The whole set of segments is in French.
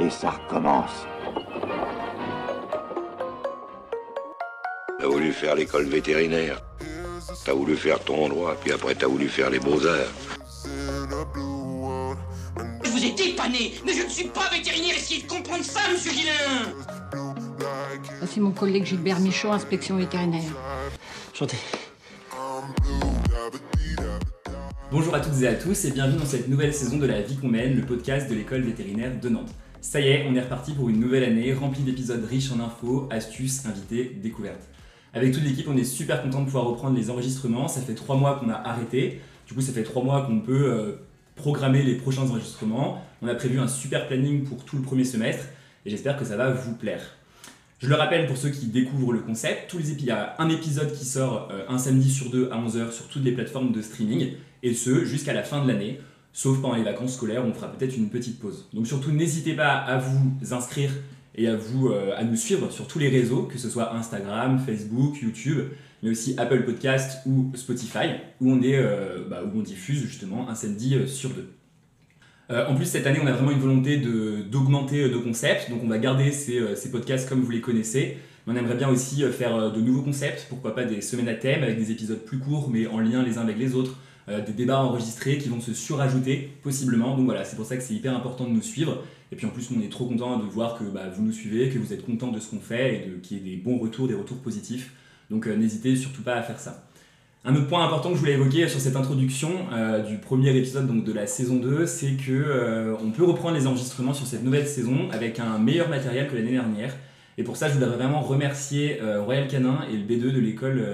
Et ça recommence. T'as voulu faire l'école vétérinaire. T'as voulu faire ton droit, puis après t'as voulu faire les beaux-arts. Je vous ai dépanné, mais je ne suis pas vétérinaire, essayez de comprendre ça, monsieur Guillain C'est mon collègue Gilbert Michaud, inspection vétérinaire. Chanté. Bonjour à toutes et à tous et bienvenue dans cette nouvelle saison de La vie qu'on mène, le podcast de l'école vétérinaire de Nantes. Ça y est, on est reparti pour une nouvelle année remplie d'épisodes riches en infos, astuces, invités, découvertes. Avec toute l'équipe, on est super content de pouvoir reprendre les enregistrements. Ça fait trois mois qu'on a arrêté. Du coup, ça fait trois mois qu'on peut euh, programmer les prochains enregistrements. On a prévu un super planning pour tout le premier semestre et j'espère que ça va vous plaire. Je le rappelle pour ceux qui découvrent le concept, tous les il y a un épisode qui sort euh, un samedi sur deux à 11h sur toutes les plateformes de streaming, et ce jusqu'à la fin de l'année, sauf pendant les vacances scolaires on fera peut-être une petite pause. Donc surtout n'hésitez pas à vous inscrire et à, vous, euh, à nous suivre sur tous les réseaux, que ce soit Instagram, Facebook, YouTube, mais aussi Apple Podcast ou Spotify, où on, est, euh, bah, où on diffuse justement un samedi euh, sur deux. En plus, cette année, on a vraiment une volonté d'augmenter nos concepts, donc on va garder ces, ces podcasts comme vous les connaissez. Mais on aimerait bien aussi faire de nouveaux concepts, pourquoi pas des semaines à thème avec des épisodes plus courts mais en lien les uns avec les autres, euh, des débats enregistrés qui vont se surajouter possiblement. Donc voilà, c'est pour ça que c'est hyper important de nous suivre. Et puis en plus, on est trop content de voir que bah, vous nous suivez, que vous êtes content de ce qu'on fait et qu'il y ait des bons retours, des retours positifs. Donc euh, n'hésitez surtout pas à faire ça. Un autre point important que je voulais évoquer sur cette introduction euh, du premier épisode donc de la saison 2, c'est que on peut reprendre les enregistrements sur cette nouvelle saison avec un meilleur matériel que l'année dernière. Et pour ça, je voudrais vraiment remercier Royal Canin et le B2 de l'école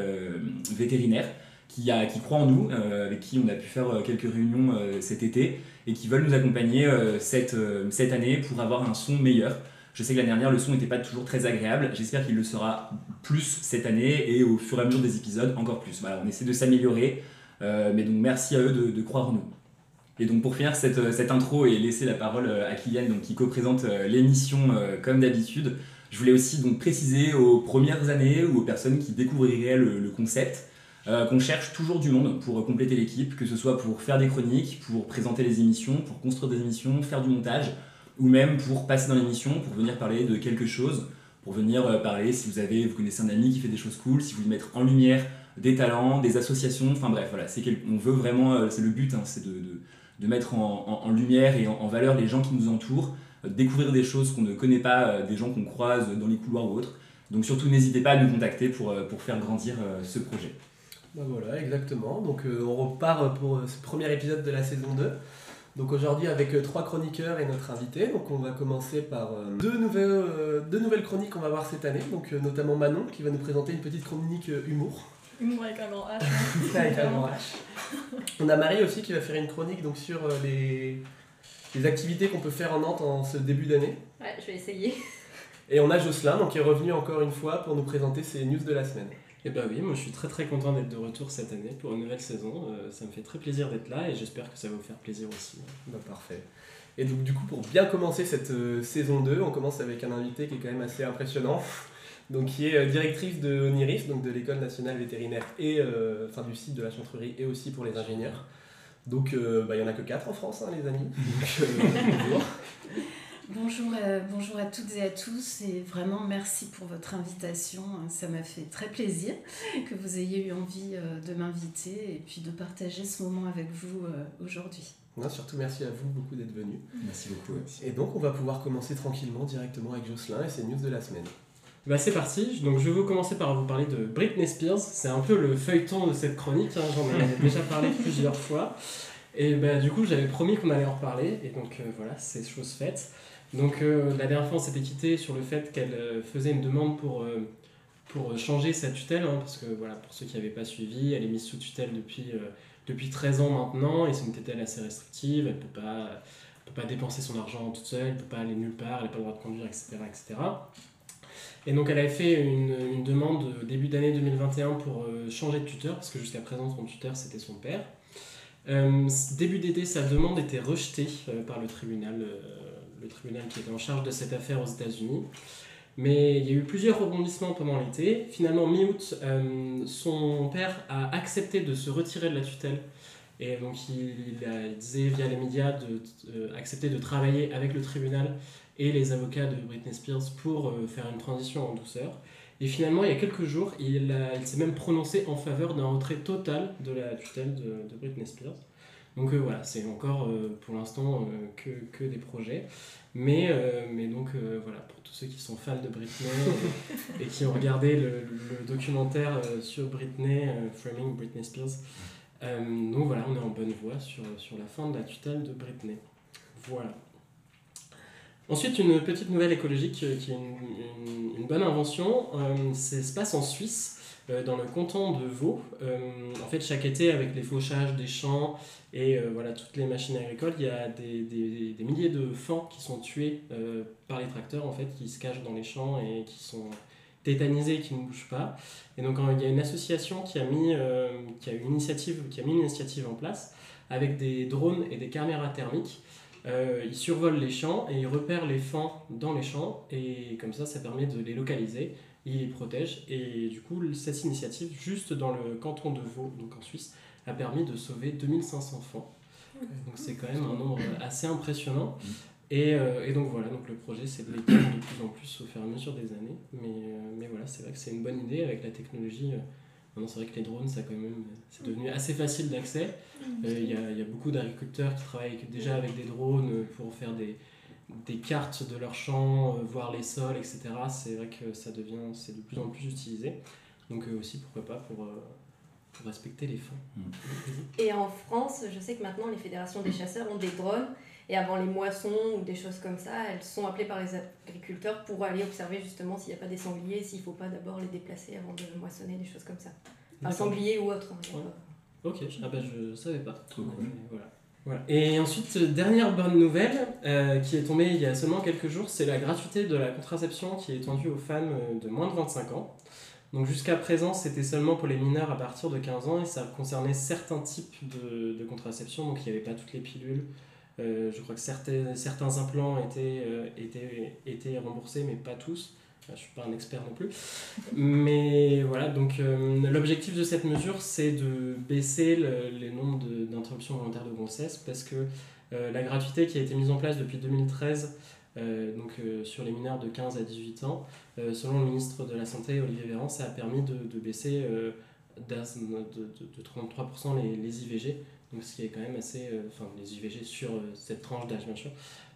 vétérinaire qui, a, qui croient en nous, euh, avec qui on a pu faire euh, quelques réunions euh, cet été et qui veulent nous accompagner cette, cette année pour avoir un son meilleur. Je sais que l'année dernière, le son n'était pas toujours très agréable. J'espère qu'il le sera plus cette année et au fur et à mesure des épisodes, encore plus. Voilà, on essaie de s'améliorer. mais donc, merci à eux de, croire en nous. Et donc, pour finir cette, cette intro et laisser la parole à Kylian, donc, qui co-présente l'émission comme d'habitude, je voulais aussi donc préciser aux premières années ou aux personnes qui découvriraient le concept euh, qu'on cherche toujours du monde pour compléter l'équipe, que ce soit pour faire des chroniques, pour présenter les émissions, pour construire des émissions, faire du montage, ou même pour passer dans l'émission, pour venir parler de quelque chose, pour venir euh, parler si vous avez, vous connaissez un ami qui fait des choses cool, si vous voulez mettre en lumière des talents, des associations, enfin bref, voilà, c'est on veut vraiment, euh, c'est le but, hein, c'est de, mettre en, lumière et en, valeur les gens qui nous entourent, découvrir des choses qu'on ne connaît pas, des gens qu'on croise dans les couloirs ou autres. Donc surtout n'hésitez pas à nous contacter pour, faire grandir ce projet. Bah voilà, exactement. Donc euh, on repart pour euh, ce premier épisode de la saison 2. Donc aujourd'hui avec euh, trois chroniqueurs et notre invité. Donc on va commencer par deux, nouvelles, deux nouvelles chroniques qu'on va voir cette année. Donc notamment Manon qui va nous présenter une petite chronique humour. Humour avec un grand H. Avec un grand H. On a Marie aussi qui va faire une chronique donc, sur les, les activités qu'on peut faire en Nantes en ce début d'année. Ouais, je vais essayer. Et on a Jocelyn donc, qui est revenu encore une fois pour nous présenter ses news de la semaine. Eh ben oui, moi je suis très très content d'être de retour cette année pour une nouvelle saison. Euh, ça me fait très plaisir d'être là et j'espère que ça va vous faire plaisir aussi. Bah, parfait. Et donc du coup pour bien commencer cette euh, saison 2, on commence avec un invité qui est quand même assez impressionnant. Donc qui est euh, directrice de Oniris, donc de l'école nationale vétérinaire et enfin du site de la chantrerie et aussi pour les ingénieurs. Donc bah, il y en a que 4 en France hein, les amis. Donc, bonjour. Bonjour, euh, bonjour à toutes et à tous et vraiment merci pour votre invitation. Ça m'a fait très plaisir que vous ayez eu envie euh, de m'inviter et puis de partager ce moment avec vous euh, aujourd'hui. Non, surtout merci à vous beaucoup d'être venus. Merci beaucoup. Et donc on va pouvoir commencer tranquillement directement avec Jocelyn et ses news de la semaine. Bah c'est parti, donc je vais vous commencer par vous parler de Britney Spears. C'est un peu le feuilleton de cette chronique, hein, j'en ai déjà parlé plusieurs fois. Et bah, du coup j'avais promis qu'on allait en reparler et donc euh, voilà, c'est chose faite. Donc euh, la dernière fois on s'était quitté sur le fait qu'elle euh, faisait une demande pour, euh, pour changer sa tutelle, hein, parce que voilà, pour ceux qui n'avaient pas suivi, elle est mise sous tutelle depuis, depuis 13 ans maintenant, et c'est une tutelle assez restrictive, elle ne peut pas, peut pas dépenser son argent toute seule, elle ne peut pas aller nulle part, elle n'a pas le droit de conduire, etc. etc. Et donc elle avait fait une, une demande au début d'année 2021 pour changer de tuteur, parce que jusqu'à présent son tuteur c'était son père. Début d'été, sa demande était rejetée par le tribunal, le tribunal qui était en charge de cette affaire aux États-Unis. Mais il y a eu plusieurs rebondissements pendant l'été. Finalement, mi-août, euh, son père a accepté de se retirer de la tutelle. Et donc il, disait via les médias de, euh, de travailler avec le tribunal et les avocats de Britney Spears pour faire une transition en douceur. Et finalement, il y a quelques jours, il, s'est même prononcé en faveur d'un retrait total de la tutelle de Britney Spears. Donc voilà, c'est encore pour l'instant que, que, des projets. Mais, mais donc voilà, pour tous ceux qui sont fans de Britney et, qui ont regardé le, le documentaire sur Britney, Framing Britney Spears, euh, donc voilà, on est en bonne voie sur, sur la fin de la tutelle de Britney. Voilà. Ensuite, une petite nouvelle écologique euh, qui est une, une, bonne invention. Euh, ça se passe en Suisse, dans le canton de Vaud. en fait, chaque été, avec les fauchages des champs et voilà, toutes les machines agricoles, il y a des, des, milliers de fans qui sont tués par les tracteurs, en fait, qui se cachent dans les champs et qui sont tétanisés qui ne bougent pas. Et donc il y a une association qui a mis, euh, qui a une initiative, qui a mis une initiative en place avec des drones et des caméras thermiques. Euh, ils survolent les champs et ils repèrent les fans dans les champs et comme ça ça permet de les localiser, ils les protègent et du coup cette initiative juste dans le canton de Vaud, donc en Suisse, a permis de sauver 2500 fans. Donc c'est quand même un nombre assez impressionnant. Et, euh, et, donc voilà, donc le projet c'est de l'étendre de plus en plus au fur et à mesure des années. Mais, euh, mais voilà, c'est vrai que c'est une bonne idée avec la technologie. Euh, maintenant c'est vrai que les drones, ça quand même, c'est devenu assez facile d'accès. Il y, a, y, a, beaucoup d'agriculteurs qui travaillent déjà avec des drones pour faire des, des cartes de leurs champs, voir les sols, etc. C'est vrai que ça devient, c'est de plus en plus utilisé. Donc aussi, pourquoi pas, pour, pour respecter les fonds. Mmh. Et en France, je sais que maintenant les fédérations des chasseurs ont des drones et avant les moissons ou des choses comme ça, elles sont appelées par les agriculteurs pour aller observer justement s'il n'y a pas des sangliers, s'il ne faut pas d'abord les déplacer avant de moissonner, des choses comme ça. Enfin, sangliers ou autres. Hein, ok, ah bah, je ne savais pas. Voilà. Et ensuite, dernière bonne nouvelle euh, qui est tombée il y a seulement quelques jours, c'est la gratuité de la contraception qui est étendue aux femmes euh, de moins de 25 ans. Donc jusqu'à présent, c'était seulement pour les mineurs à partir de 15 ans et ça concernait certains types de, contraception, donc il n'y avait pas toutes les pilules, euh, je crois que certains, implants étaient, étaient, étaient remboursés, mais pas tous. Je ne suis pas un expert non plus. Mais voilà, donc euh, l'objectif de cette mesure, c'est de baisser le, les nombres d'interruptions volontaires de grossesse parce que la gratuité qui a été mise en place depuis 2013 donc, sur les mineurs de 15 à 18 ans, selon le ministre de la Santé, Olivier Véran, ça a permis de, baisser de, de, de, 33% les, les IVG donc ce qui est quand même assez, euh, enfin les IVG sur euh, cette tranche d'âge bien sûr,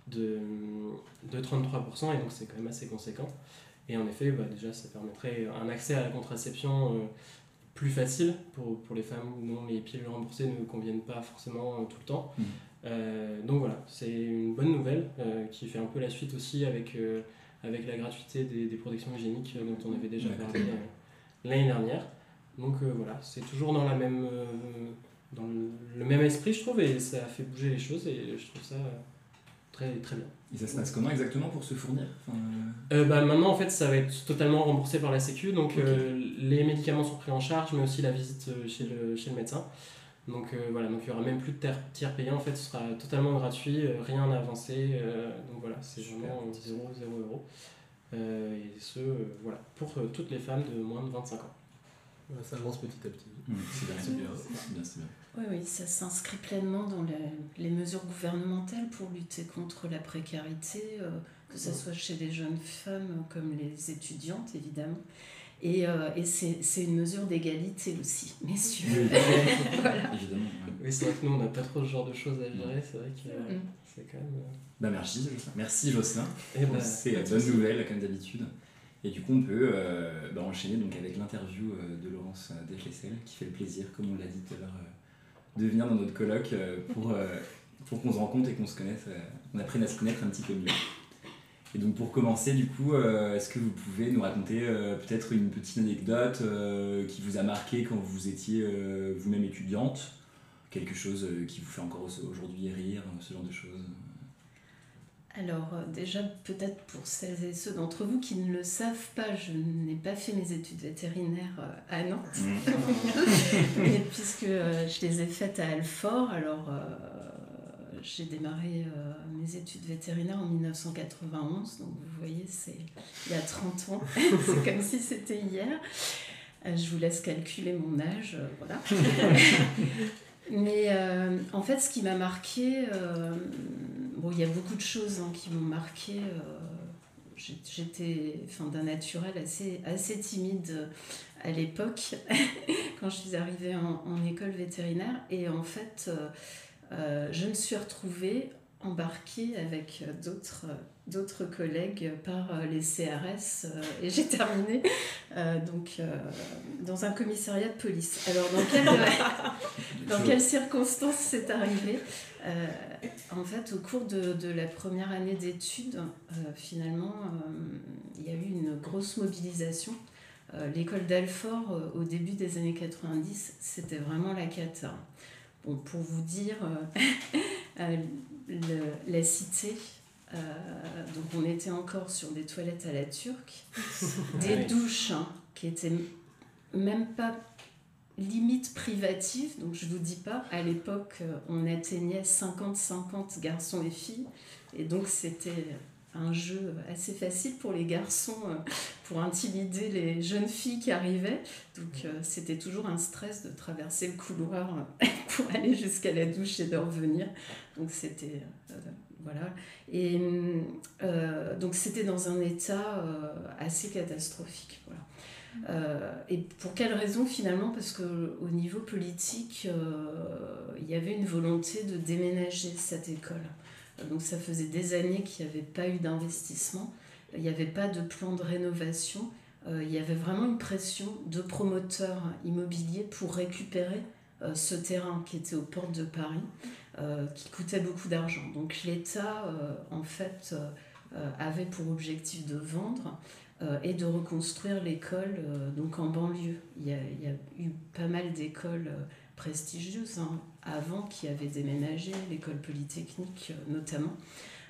de, de 33%, et donc c'est quand même assez conséquent. Et en effet, bah, déjà ça permettrait un accès à la contraception euh, plus facile pour, pour les femmes dont les pilules remboursées ne conviennent pas forcément tout le temps. Mmh. donc voilà, c'est une bonne nouvelle qui fait un peu la suite aussi avec, avec la gratuité des, des protections hygiéniques dont on avait déjà parlé l'année dernière. Donc voilà, c'est toujours dans la même dans le, même esprit, je trouve, et ça a fait bouger les choses, et je trouve ça très, très bien. Et ça se passe comment exactement pour se fournir enfin, euh, euh, bah, Maintenant, en fait, ça va être totalement remboursé par la Sécu, donc euh, les médicaments sont pris en charge, mais aussi la visite chez le, chez le médecin. Donc voilà, donc il n'y aura même plus de tiers payant, en fait, ce sera totalement gratuit, rien à avancer, donc voilà, c'est vraiment 0, 0 euros. et ce, voilà, pour toutes les femmes de moins de 25 ans. Ça avance petit à petit. Mmh, c'est bien, c'est bien, c'est bien. Oui, oui, ça s'inscrit pleinement dans les, mesures gouvernementales pour lutter contre la précarité, euh, que ce soit chez les jeunes femmes comme les étudiantes, évidemment. Et, euh, et c'est une mesure d'égalité aussi, messieurs. Oui, voilà. évidemment. Oui, c'est vrai que nous, on n'a pas trop ce genre de choses à gérer. C'est vrai que mmh. c'est quand même. Euh, bah, merci, Merci, Jocelyn. C'est la bonne nouvelle, comme d'habitude. Et du coup, on peut euh, bah, enchaîner donc avec l'interview euh, de Laurence Desclessel, qui fait le plaisir, comme on l'a dit tout à l'heure, euh, de venir dans notre colloque pour, pour qu'on se rencontre et qu'on se connaisse, qu'on apprenne à se connaître un petit peu mieux. Et donc pour commencer, du coup, est-ce que vous pouvez nous raconter peut-être une petite anecdote qui vous a marqué quand vous étiez vous-même étudiante? Quelque chose qui vous fait encore aujourd'hui rire, ce genre de choses? Alors euh, déjà, peut-être pour celles et ceux d'entre vous qui ne le savent pas, je n'ai pas fait mes études vétérinaires euh, à Nantes, mmh. puisque euh, je les ai faites à Alfort. Alors j'ai démarré mes études vétérinaires en 1991, donc vous voyez, c'est il y a 30 ans, c'est comme si c'était hier. je vous laisse calculer mon âge, voilà. Mais en fait, ce qui m'a marqué bon, il y a beaucoup de choses hein, qui m'ont marqué. J'étais enfin, d'un naturel assez, assez timide à l'époque, quand je suis arrivée en, école vétérinaire. Et en fait, je me suis retrouvée embarquée avec d'autres d'autres collègues par euh, les CRS euh, et j'ai terminé euh, donc, dans un commissariat de police. Alors, dans, quelle, dans quelles circonstances c'est arrivé En fait, au cours de, de la première année d'études, finalement, il y a eu une grosse mobilisation. L'école d'Alfort, au début des années 90, c'était vraiment la cata. Bon, pour vous dire, la cité euh, donc on était encore sur des toilettes à la turque, des douches hein, qui étaient même pas limite privatives, donc je vous dis pas, à l'époque euh, on atteignait 50-50 garçons et filles, et donc c'était un jeu assez facile pour les garçons euh, pour intimider les jeunes filles qui arrivaient. Donc c'était toujours un stress de traverser le couloir pour aller jusqu'à la douche et de revenir. Donc c'était voilà. Et euh, donc c'était dans un état euh, assez catastrophique. Voilà. Euh, et pour quelle raison finalement? Parce qu'au niveau politique, il y avait une volonté de déménager cette école. Donc ça faisait des années qu'il n'y avait pas eu d'investissement, il n'y avait pas de plan de rénovation, il y avait vraiment une pression de promoteurs immobiliers pour récupérer ce terrain qui était aux portes de Paris. Euh, qui coûtait beaucoup d'argent. Donc l'État, euh, en fait, euh, avait pour objectif de vendre et de reconstruire l'école donc en banlieue. Il y, a, il y, a, eu pas mal d'écoles prestigieuses hein, avant qui avaient déménagé, l'école polytechnique notamment.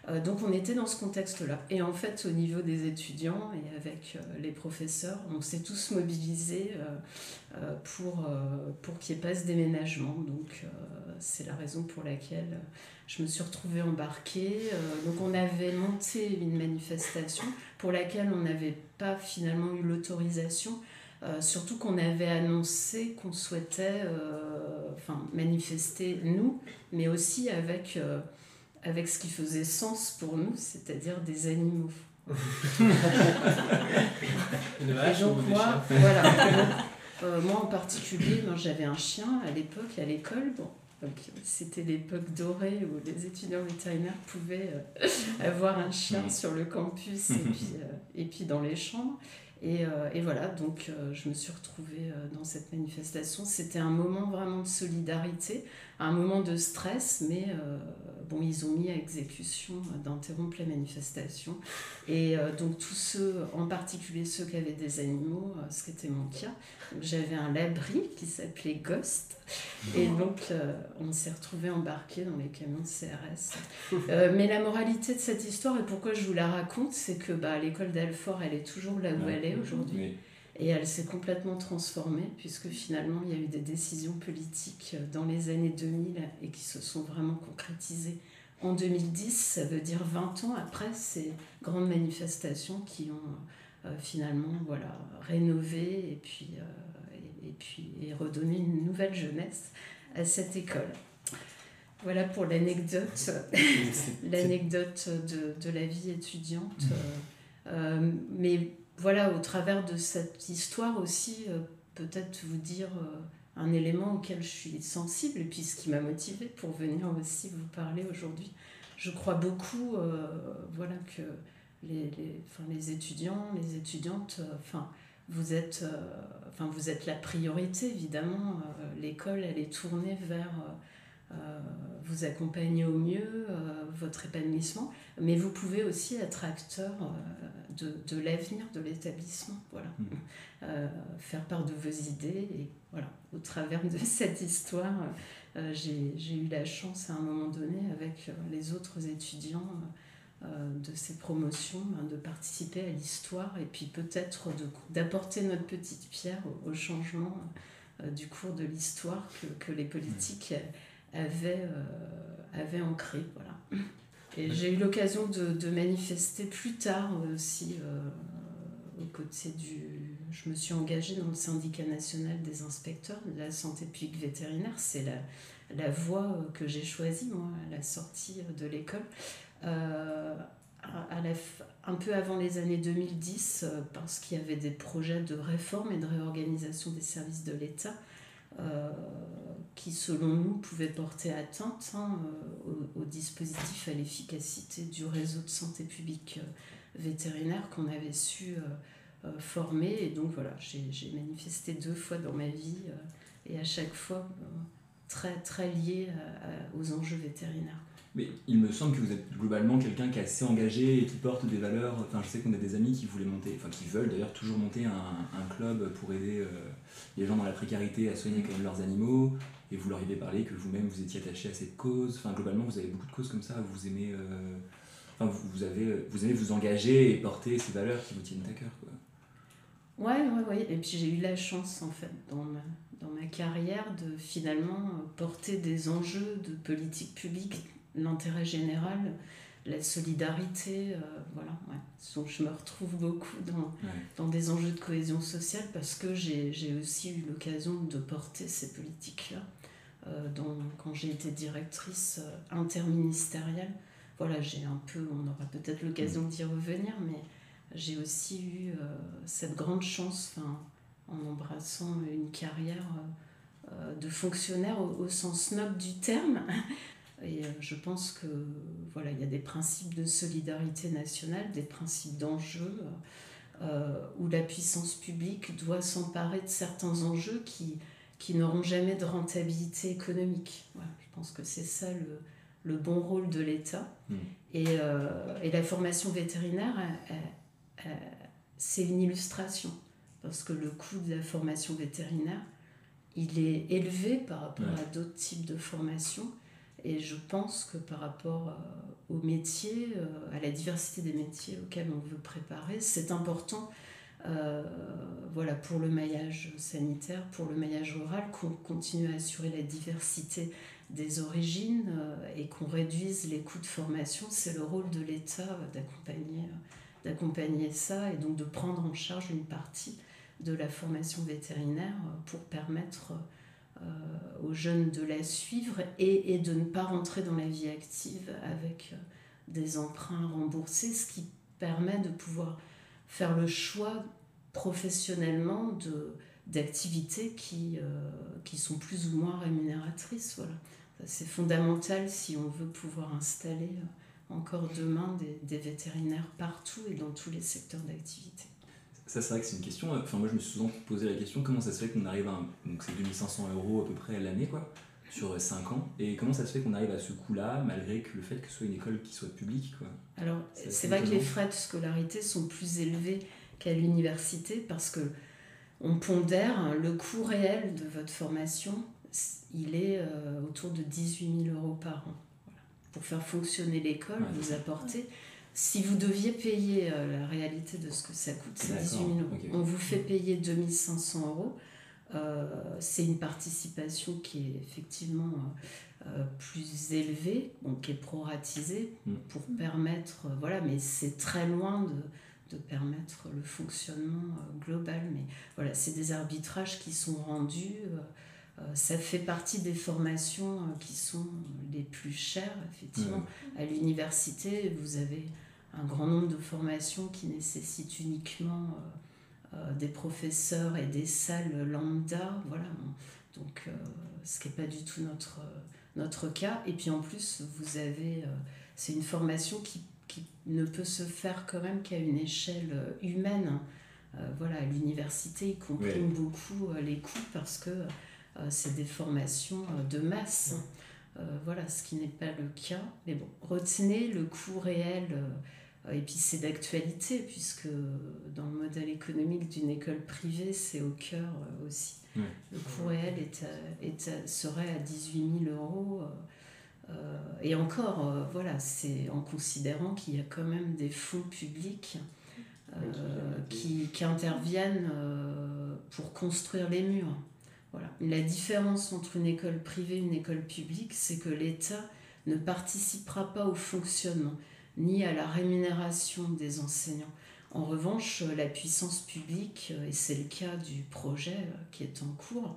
Euh, donc on était dans ce contexte-là. Et en fait, au niveau des étudiants et avec euh, les professeurs, on s'est tous mobilisés euh, pour, pour qu'il n'y ait pas ce déménagement. Donc c'est la raison pour laquelle je me suis retrouvée embarquée. donc on avait monté une manifestation pour laquelle on n'avait pas finalement eu l'autorisation. Surtout qu'on avait annoncé qu'on souhaitait enfin, manifester nous, mais aussi avec avec ce qui faisait sens pour nous, c'est-à-dire des animaux. Une vache et donc moi, voilà, euh, moi en particulier, j'avais un chien à l'époque à l'école. Bon, c'était l'époque dorée où les étudiants vétérinaires pouvaient euh, avoir un chien sur le campus et puis, euh, et puis dans les chambres. Et, et voilà, donc je me suis retrouvée dans cette manifestation. C'était un moment vraiment de solidarité, un moment de stress, mais bon, ils ont mis à exécution d'interrompre la manifestation. Et euh, donc tous ceux, en particulier ceux qui avaient des animaux, euh, ce qui était mon cas, j'avais un labri qui s'appelait Ghost. Et donc euh, on s'est retrouvés embarqués dans les camions de CRS. mais la moralité de cette histoire, et pourquoi je vous la raconte, c'est que bah, l'école d'Alfort, elle est toujours là où elle est aujourd'hui. Et elle s'est complètement transformée, puisque finalement, il y a eu des décisions politiques dans les années 2000 et qui se sont vraiment concrétisées en 2010. Ça veut dire 20 ans après ces grandes manifestations qui ont euh, finalement voilà, rénové et puis, euh, et, puis et redonné une nouvelle jeunesse à cette école. Voilà pour l'anecdote, l'anecdote de, de, la vie étudiante. Euh, mais voilà, au travers de cette histoire aussi, euh, peut-être vous dire euh, un élément auquel je suis sensible et puis ce qui m'a motivée pour venir aussi vous parler aujourd'hui. Je crois beaucoup euh, voilà, que les, les, les étudiants, les étudiantes, vous êtes, enfin, vous êtes la priorité évidemment. L'école, elle est tournée vers vous accompagner au mieux votre épanouissement, mais vous pouvez aussi être acteur de, de l'avenir de l'établissement. Voilà. Mmh. Euh, faire part de vos idées. Et voilà, au travers de cette histoire, euh, j'ai eu la chance à un moment donné, avec euh, les autres étudiants de ces promotions, hein, de participer à l'histoire et puis peut-être d'apporter notre petite pierre au, changement du cours de l'histoire que, que, les politiques avaient, avaient ancré. Voilà. Et j'ai eu l'occasion de, de, manifester plus tard aussi euh, aux côtés du... Je me suis engagée dans le syndicat national des inspecteurs de la santé publique vétérinaire. C'est la, la voie que j'ai choisie, moi, à la sortie de l'école. À la, un peu avant les années 2010, parce qu'il y avait des projets de réforme et de réorganisation des services de l'État. Euh, qui, selon nous, pouvait porter atteinte hein, euh, au, dispositif, à l'efficacité du réseau de santé publique euh, vétérinaire qu'on avait su former. Et donc voilà, j'ai manifesté deux fois dans ma vie et à chaque fois très, très lié aux enjeux vétérinaires. Mais il me semble que vous êtes globalement quelqu'un qui est assez engagé et qui porte des valeurs. Enfin, je sais qu'on a des amis qui voulaient monter, enfin qui veulent d'ailleurs toujours monter un, club pour aider les gens dans la précarité à soigner quand même leurs animaux. Et vous leur avez parlé que vous-même vous étiez attaché à cette cause. Enfin, globalement, vous avez beaucoup de causes comme ça. Vous aimez, euh, enfin, vous, avez, vous aimez vous engager et porter ces valeurs qui vous tiennent à cœur. Quoi. Ouais, ouais, ouais. Et puis j'ai eu la chance en fait dans dans ma carrière de finalement porter des enjeux de politique publique l'intérêt général, la solidarité, euh, voilà. Ouais. je me retrouve beaucoup dans, dans des enjeux de cohésion sociale parce que j'ai aussi eu l'occasion de porter ces politiques-là. Euh, quand j'ai été directrice euh, interministérielle, voilà, j'ai un peu, on aura peut-être l'occasion d'y revenir, mais j'ai aussi eu cette grande chance, en embrassant une carrière de fonctionnaire au, sens noble du terme, et euh, je pense que voilà, il y a des principes de solidarité nationale, des principes d'enjeu, euh, où la puissance publique doit s'emparer de certains enjeux qui, qui n'auront jamais de rentabilité économique. je pense que c'est ça le, le, bon rôle de l'État. Mmh. Et, euh, et, la formation vétérinaire, c'est une illustration, parce que le coût de la formation vétérinaire, il est élevé par rapport à d'autres types de formations et je pense que par rapport euh, au métier, euh, à la diversité des métiers auxquels on veut préparer, c'est important euh, voilà, pour le maillage sanitaire, pour le maillage rural, qu'on continue à assurer la diversité des origines et qu'on réduise les coûts de formation. C'est le rôle de l'État d'accompagner, ça et donc de prendre en charge une partie de la formation vétérinaire pour permettre aux jeunes de la suivre et, et, de ne pas rentrer dans la vie active avec euh, des emprunts remboursés, ce qui permet de pouvoir faire le choix professionnellement de, d'activités qui, euh, qui sont plus ou moins rémunératrices. Voilà. C'est fondamental si on veut pouvoir installer encore demain des, des vétérinaires partout et dans tous les secteurs d'activité. Ça, c'est vrai que c'est une question. Enfin, moi, je me suis souvent posé la question comment ça se fait qu'on arrive à. donc, c'est 2500 euros à peu près l'année, quoi, sur 5 ans. Et comment ça se fait qu'on arrive à ce coût-là, malgré que le fait que ce soit une école qui soit publique, quoi? Alors, c'est vrai que les frais de scolarité sont plus élevés qu'à l'université parce que on pondère le coût réel de votre formation, il est euh, autour de 18 000 euros par an. Pour faire fonctionner l'école, vous apportez si vous deviez payer euh, la réalité de ce que ça coûte, c'est 18 000 euros. On vous fait payer 2500 euros. Euh, c'est une participation qui est effectivement euh, plus élevée, donc qui est proratisée hmm. pour permettre, voilà, mais c'est très loin de, de, permettre le fonctionnement global. Mais voilà, c'est des arbitrages qui sont rendus. ça fait partie des formations qui sont les plus chères, effectivement. À l'université, vous avez un grand nombre de formations qui nécessitent uniquement euh, euh, des professeurs et des salles lambda, voilà. Donc, euh, ce qui n'est pas du tout notre, notre cas. Et puis en plus, vous avez, c'est une formation qui, qui, ne peut se faire quand même qu'à une échelle humaine. voilà, l'université, il comprime beaucoup les coûts parce que c'est des formations de masse. voilà, ce qui n'est pas le cas. Mais bon, retenez le coût réel et puis c'est d'actualité, puisque dans le modèle économique d'une école privée, c'est au cœur euh, aussi. Le coût réel est, est serait à 18 000 euros. Euh, et encore, euh, voilà, c'est en considérant qu'il y a quand même des fonds publics qui, qui, interviennent pour construire les murs. Voilà. La différence entre une école privée et une école publique, c'est que l'État ne participera pas au fonctionnement ni à la rémunération des enseignants. En revanche, la puissance publique, et c'est le cas du projet qui est en cours,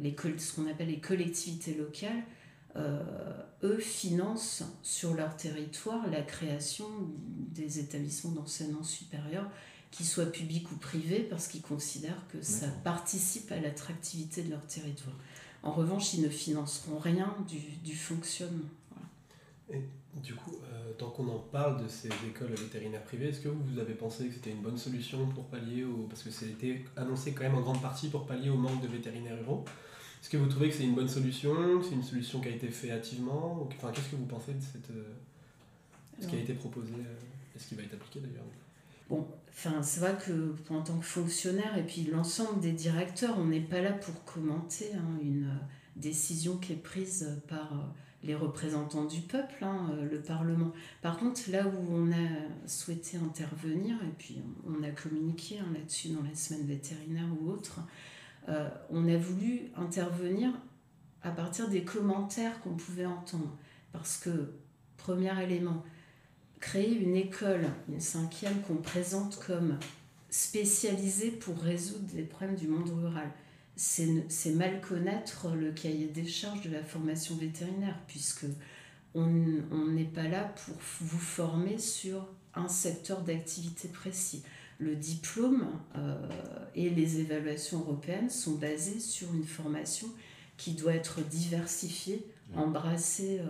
les, ce qu'on appelle les collectivités locales, eux financent sur leur territoire la création des établissements d'enseignement supérieur qu'ils soient publics ou privés, parce qu'ils considèrent que ça participe à l'attractivité de leur territoire. En revanche, ils ne financeront rien du, du fonctionnement. Et du coup, euh, tant qu'on en parle de ces écoles vétérinaires privées, est-ce que vous avez pensé que c'était une bonne solution pour pallier au... Parce que c'était annoncé quand même en grande partie pour pallier au manque de vétérinaires ruraux. Est-ce que vous trouvez que c'est une bonne solution C'est une solution qui a été faite hâtivement Enfin, qu'est-ce que vous pensez de cette... Euh, ce qui a été proposé euh, Est-ce qu'il va être appliqué d'ailleurs Bon, enfin, c'est vrai que en tant que fonctionnaire et puis l'ensemble des directeurs, on n'est pas là pour commenter hein, une décision qui est prise par les représentants du peuple, hein, euh, le Parlement. Par contre, là où on a souhaité intervenir, et puis on a communiqué hein, là-dessus dans la semaine vétérinaire ou autre, on a voulu intervenir à partir des commentaires qu'on pouvait entendre. Parce que, premier élément, créer une école, une cinquième qu'on présente comme spécialisée pour résoudre les problèmes du monde rural. C'est mal connaître le cahier des charges de la formation vétérinaire, puisque on n'est pas là pour vous former sur un secteur d'activité précis. Le diplôme euh, et les évaluations européennes sont basées sur une formation qui doit être diversifiée, embrasser euh,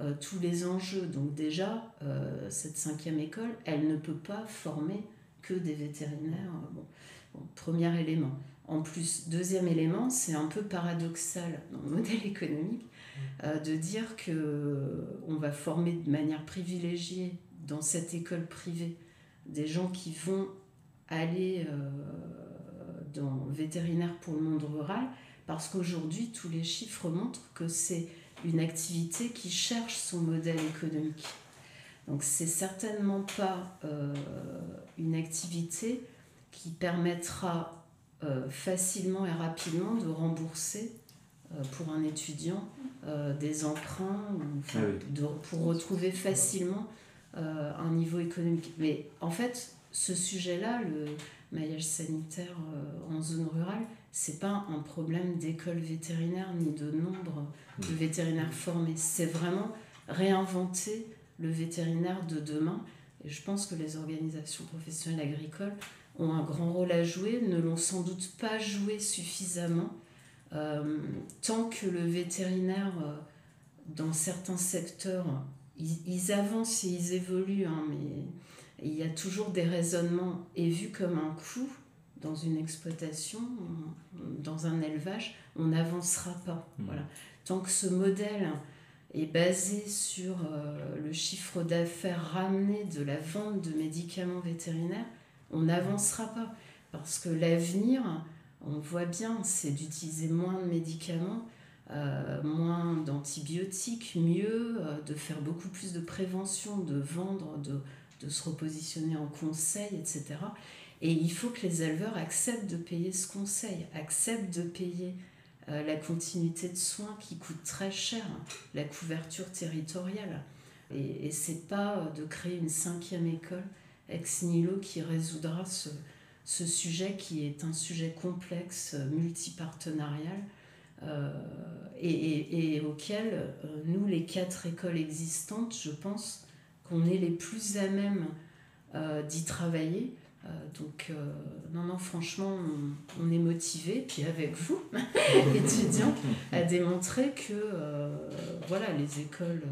euh, tous les enjeux. Donc déjà, cette cinquième école, elle ne peut pas former que des vétérinaires. Bon, premier élément. En plus, deuxième élément, c'est un peu paradoxal dans le modèle économique euh, de dire que on va former de manière privilégiée dans cette école privée des gens qui vont aller dans vétérinaire pour le monde rural, parce qu'aujourd'hui, tous les chiffres montrent que c'est une activité qui cherche son modèle économique. Donc c'est certainement pas euh, une activité qui permettra euh, facilement et rapidement de rembourser euh, pour un étudiant des emprunts ah pour retrouver facilement un niveau économique. Mais en fait, ce sujet-là, le maillage sanitaire en zone rurale, c'est pas un problème d'école vétérinaire ni de nombre de mm. vétérinaires formés. C'est vraiment réinventer le vétérinaire de demain. Et je pense que les organisations professionnelles agricoles ont un grand rôle à jouer, ne l'ont sans doute pas joué suffisamment. Euh, tant que le vétérinaire, euh, dans certains secteurs, ils, avancent et ils évoluent, hein, mais il y a toujours des raisonnements et vu comme un coût, dans une exploitation, dans un élevage, on n'avancera pas. Mmh. Voilà. Tant que ce modèle est basé sur euh, le chiffre d'affaires ramené de la vente de médicaments vétérinaires, on n'avancera pas. Parce que l'avenir, on voit bien, c'est d'utiliser moins de médicaments, euh, moins d'antibiotiques, mieux, euh, de faire beaucoup plus de prévention, de vendre, de, se repositionner en conseil, etc. Et il faut que les éleveurs acceptent de payer ce conseil, acceptent de payer euh, la continuité de soins qui coûte très cher, la couverture territoriale. Et, et c'est pas de créer une cinquième école ex nihilo qui résoudra ce, ce sujet qui est un sujet complexe, multipartenarial, euh, et, auquel euh, nous, les quatre écoles existantes, je pense qu'on est les plus à même euh, d'y travailler. Euh, donc, euh, non, non, franchement, on, est motivé, puis avec vous, étudiants, à démontrer que euh, voilà, les écoles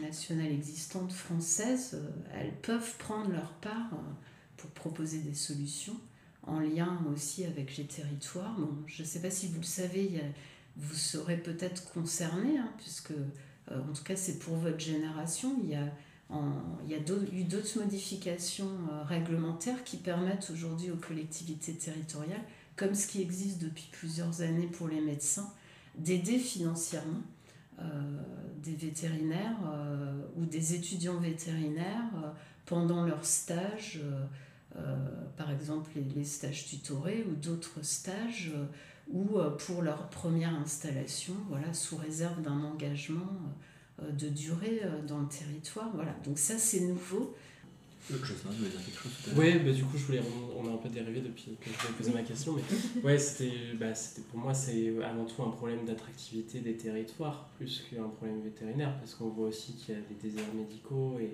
nationales existantes françaises, elles peuvent prendre leur part pour proposer des solutions en lien aussi avec les territoires. Bon, je ne sais pas si vous le savez, vous serez peut-être concerné, hein, puisque en tout cas c'est pour votre génération, il y a eu d'autres modifications euh, réglementaires qui permettent aujourd'hui aux collectivités territoriales, comme ce qui existe depuis plusieurs années pour les médecins, d'aider financièrement euh, des vétérinaires euh, ou des étudiants vétérinaires pendant leur stage, par exemple les, les, stages tutorés ou d'autres stages, ou pour leur première installation, voilà, sous réserve d'un engagement euh, de durée euh, dans le territoire. Voilà. Donc ça, c'est nouveau. Jocelyn, tu voulais dire quelque chose tout à l'heure. Oui, bah, du coup, je voulais, on a un peu dérivé depuis que je voulais poser ma question, mais ouais, c'était, bah, c'était pour moi, c'est avant tout un problème d'attractivité des territoires plus qu'un problème vétérinaire, parce qu'on voit aussi qu'il y a des déserts médicaux et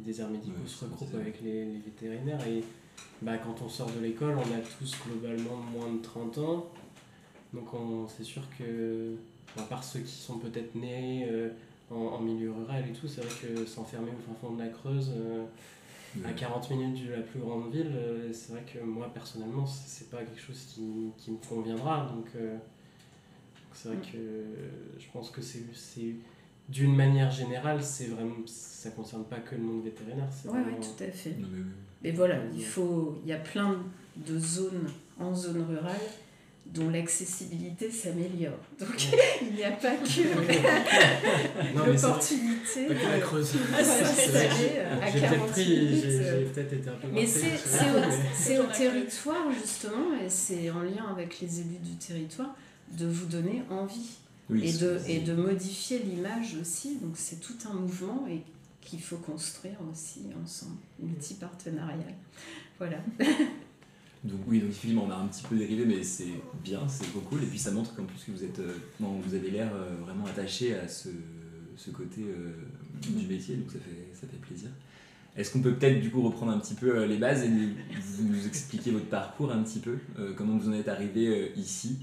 les déserts médicaux Ouais, se regroupent avec les, les vétérinaires. Et bah, quand on sort de l'école, on a tous globalement moins de 30 ans, donc on, c'est sûr que, à part ceux qui sont peut-être nés euh, en, en milieu rural et tout, c'est vrai que s'enfermer au fin fond de la Creuse. euh, à Ouais. 40 minutes de la plus grande ville, euh, c'est vrai que moi personnellement, c'est pas quelque chose qui, qui me conviendra. Donc, euh, c'est vrai Mm. que je pense que c'est c'est- d'une manière générale, c'est vraiment ça concerne pas que le monde vétérinaire. c'est Oui, vraiment- tout à fait. Non, mais. Mais voilà, il faut, il y a plein de zones en zone rurale dont l'accessibilité s'améliore. Donc il n'y a pas que l'opportunité de- Creuse. de s'installer à peut-être 40 pris- minutes. j'ai- euh, j'ai peut-être été un peu Mais c'est au, territoire justement, et c'est en lien avec les élus du territoire, de vous donner envie Oui, et, de, et de modifier l'image aussi. Donc c'est tout un mouvement et qu'il faut construire aussi ensemble, multi-partenarial. Voilà. Donc oui, donc effectivement, on a un petit peu dérivé, mais c'est bien, c'est trop cool. Et puis ça montre qu'en plus que vous êtes, euh, non, vous avez l'air euh, vraiment attaché à ce, ce côté euh, du métier, donc ça fait, ça fait plaisir. Est-ce qu'on peut peut-être du coup reprendre un petit peu les bases et nous, expliquer votre parcours un petit peu, comment vous en êtes arrivé ici?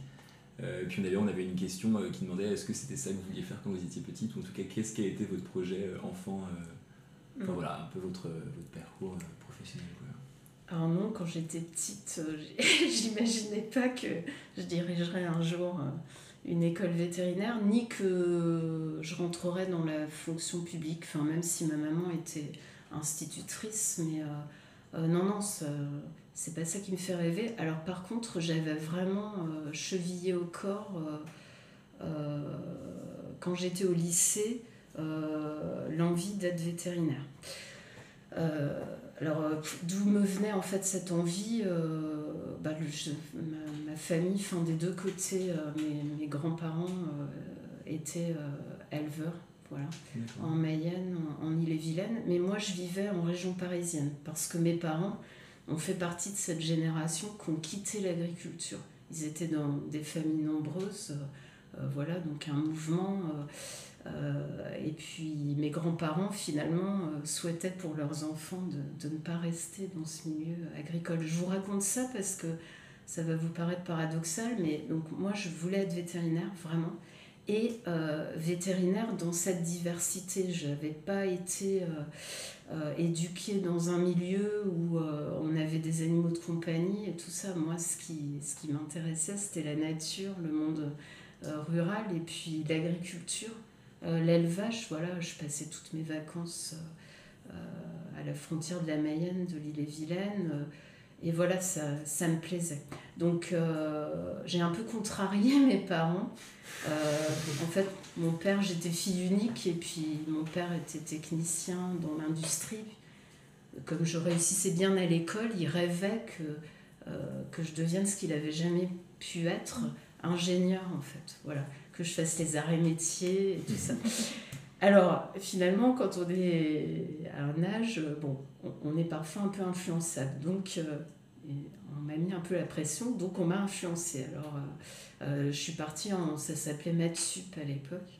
Et puis d'ailleurs, on avait une question qui demandait est-ce que c'était ça que vous vouliez faire quand vous étiez petite, ou en tout cas, qu'est-ce qui a été votre projet enfant Enfin Mm. voilà, un peu votre, votre parcours professionnel? Quoi. Alors non, quand j'étais petite, euh, j'imaginais pas que je dirigerais un jour euh, une école vétérinaire, ni que je rentrerais dans la fonction publique, même si ma maman était institutrice, mais euh, euh, non, non, c'est pas ça qui me fait rêver. Alors par contre, j'avais vraiment chevillé au corps, quand j'étais au lycée, l'envie d'être vétérinaire. Alors, euh, d'où me venait en fait cette envie euh, bah, le- je- ma, ma famille, enfin, des deux côtés, euh, mes, mes grands-parents euh, étaient éleveurs, voilà, en Mayenne, en, en Ille-et-Vilaine. Mais moi, je vivais en région parisienne parce que mes parents ont fait partie de cette génération qui ont quitté l'agriculture. Ils étaient dans des familles nombreuses, voilà, donc un mouvement. Euh, et puis mes grands-parents finalement euh, souhaitaient pour leurs enfants de, ne pas rester dans ce milieu agricole. Je vous raconte ça parce que ça va vous paraître paradoxal, mais donc moi je voulais être vétérinaire vraiment. Et euh, vétérinaire dans cette diversité. Je n'avais pas été éduquée dans un milieu où on avait des animaux de compagnie et tout ça. Moi, ce qui, m'intéressait, c'était la nature, le monde rural et puis l'agriculture. Euh, L'élevage, voilà, je passais toutes mes vacances euh, euh, à la frontière de la Mayenne, de l'île-et-Vilaine. euh, et voilà, ça, ça me plaisait. Donc euh, j'ai un peu contrarié mes parents. Euh, en fait, mon père, j'étais fille unique et puis mon père était technicien dans l'industrie. Comme je réussissais bien à l'école, il rêvait que, euh, que je devienne ce qu'il avait jamais pu être, ingénieur en fait. Voilà, que je fasse les arrêts métiers et tout ça. Alors, finalement, quand on est à un âge, bon, on, est parfois un peu influençable. Donc, euh, on m'a mis un peu la pression, donc on m'a influencé. Alors, euh, euh, je suis partie en. Ça s'appelait Maths Sup à l'époque,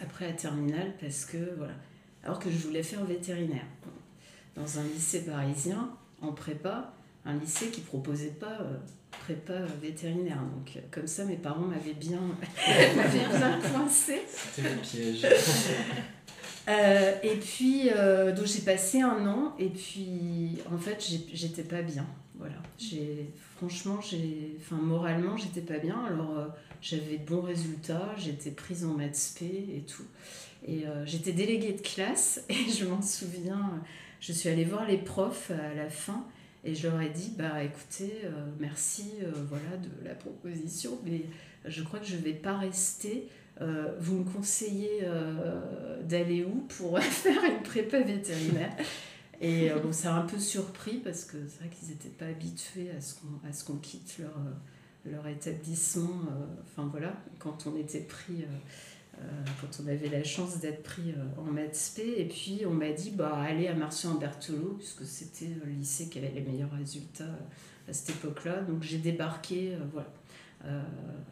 après la terminale, parce que, voilà. Alors que je voulais faire vétérinaire. Dans un lycée parisien, en prépa, un lycée qui proposait pas euh, prépa vétérinaire. Donc, euh, comme ça, mes parents m'avaient bien, m'avaient bien coincée. C'était le piège. Euh, et puis, euh, donc j'ai passé un an, et puis en fait, j'étais pas bien. Voilà. J'ai, franchement, j'ai, enfin, moralement, j'étais pas bien. Alors, euh, j'avais de bons résultats, j'étais prise en maths spé et tout. Et j'étais déléguée de classe, et je m'en souviens, je suis allée voir les profs à la fin, et je leur ai dit, bah écoutez, euh, merci euh, voilà, de la proposition, mais je crois que je vais pas rester. Euh, vous me conseillez d'aller où pour faire une prépa vétérinaire? Et bon, ça a un peu surpris parce que c'est vrai qu'ils n'étaient pas habitués à ce qu'on, à quitte leur, leur établissement. Enfin voilà, quand on était pris quand on avait la chance d'être pris en maths P. Et puis on m'a dit, bah, allez à Marcian-Berthelot, puisque c'était le lycée qui avait les meilleurs résultats à cette époque-là. Donc j'ai débarqué, voilà,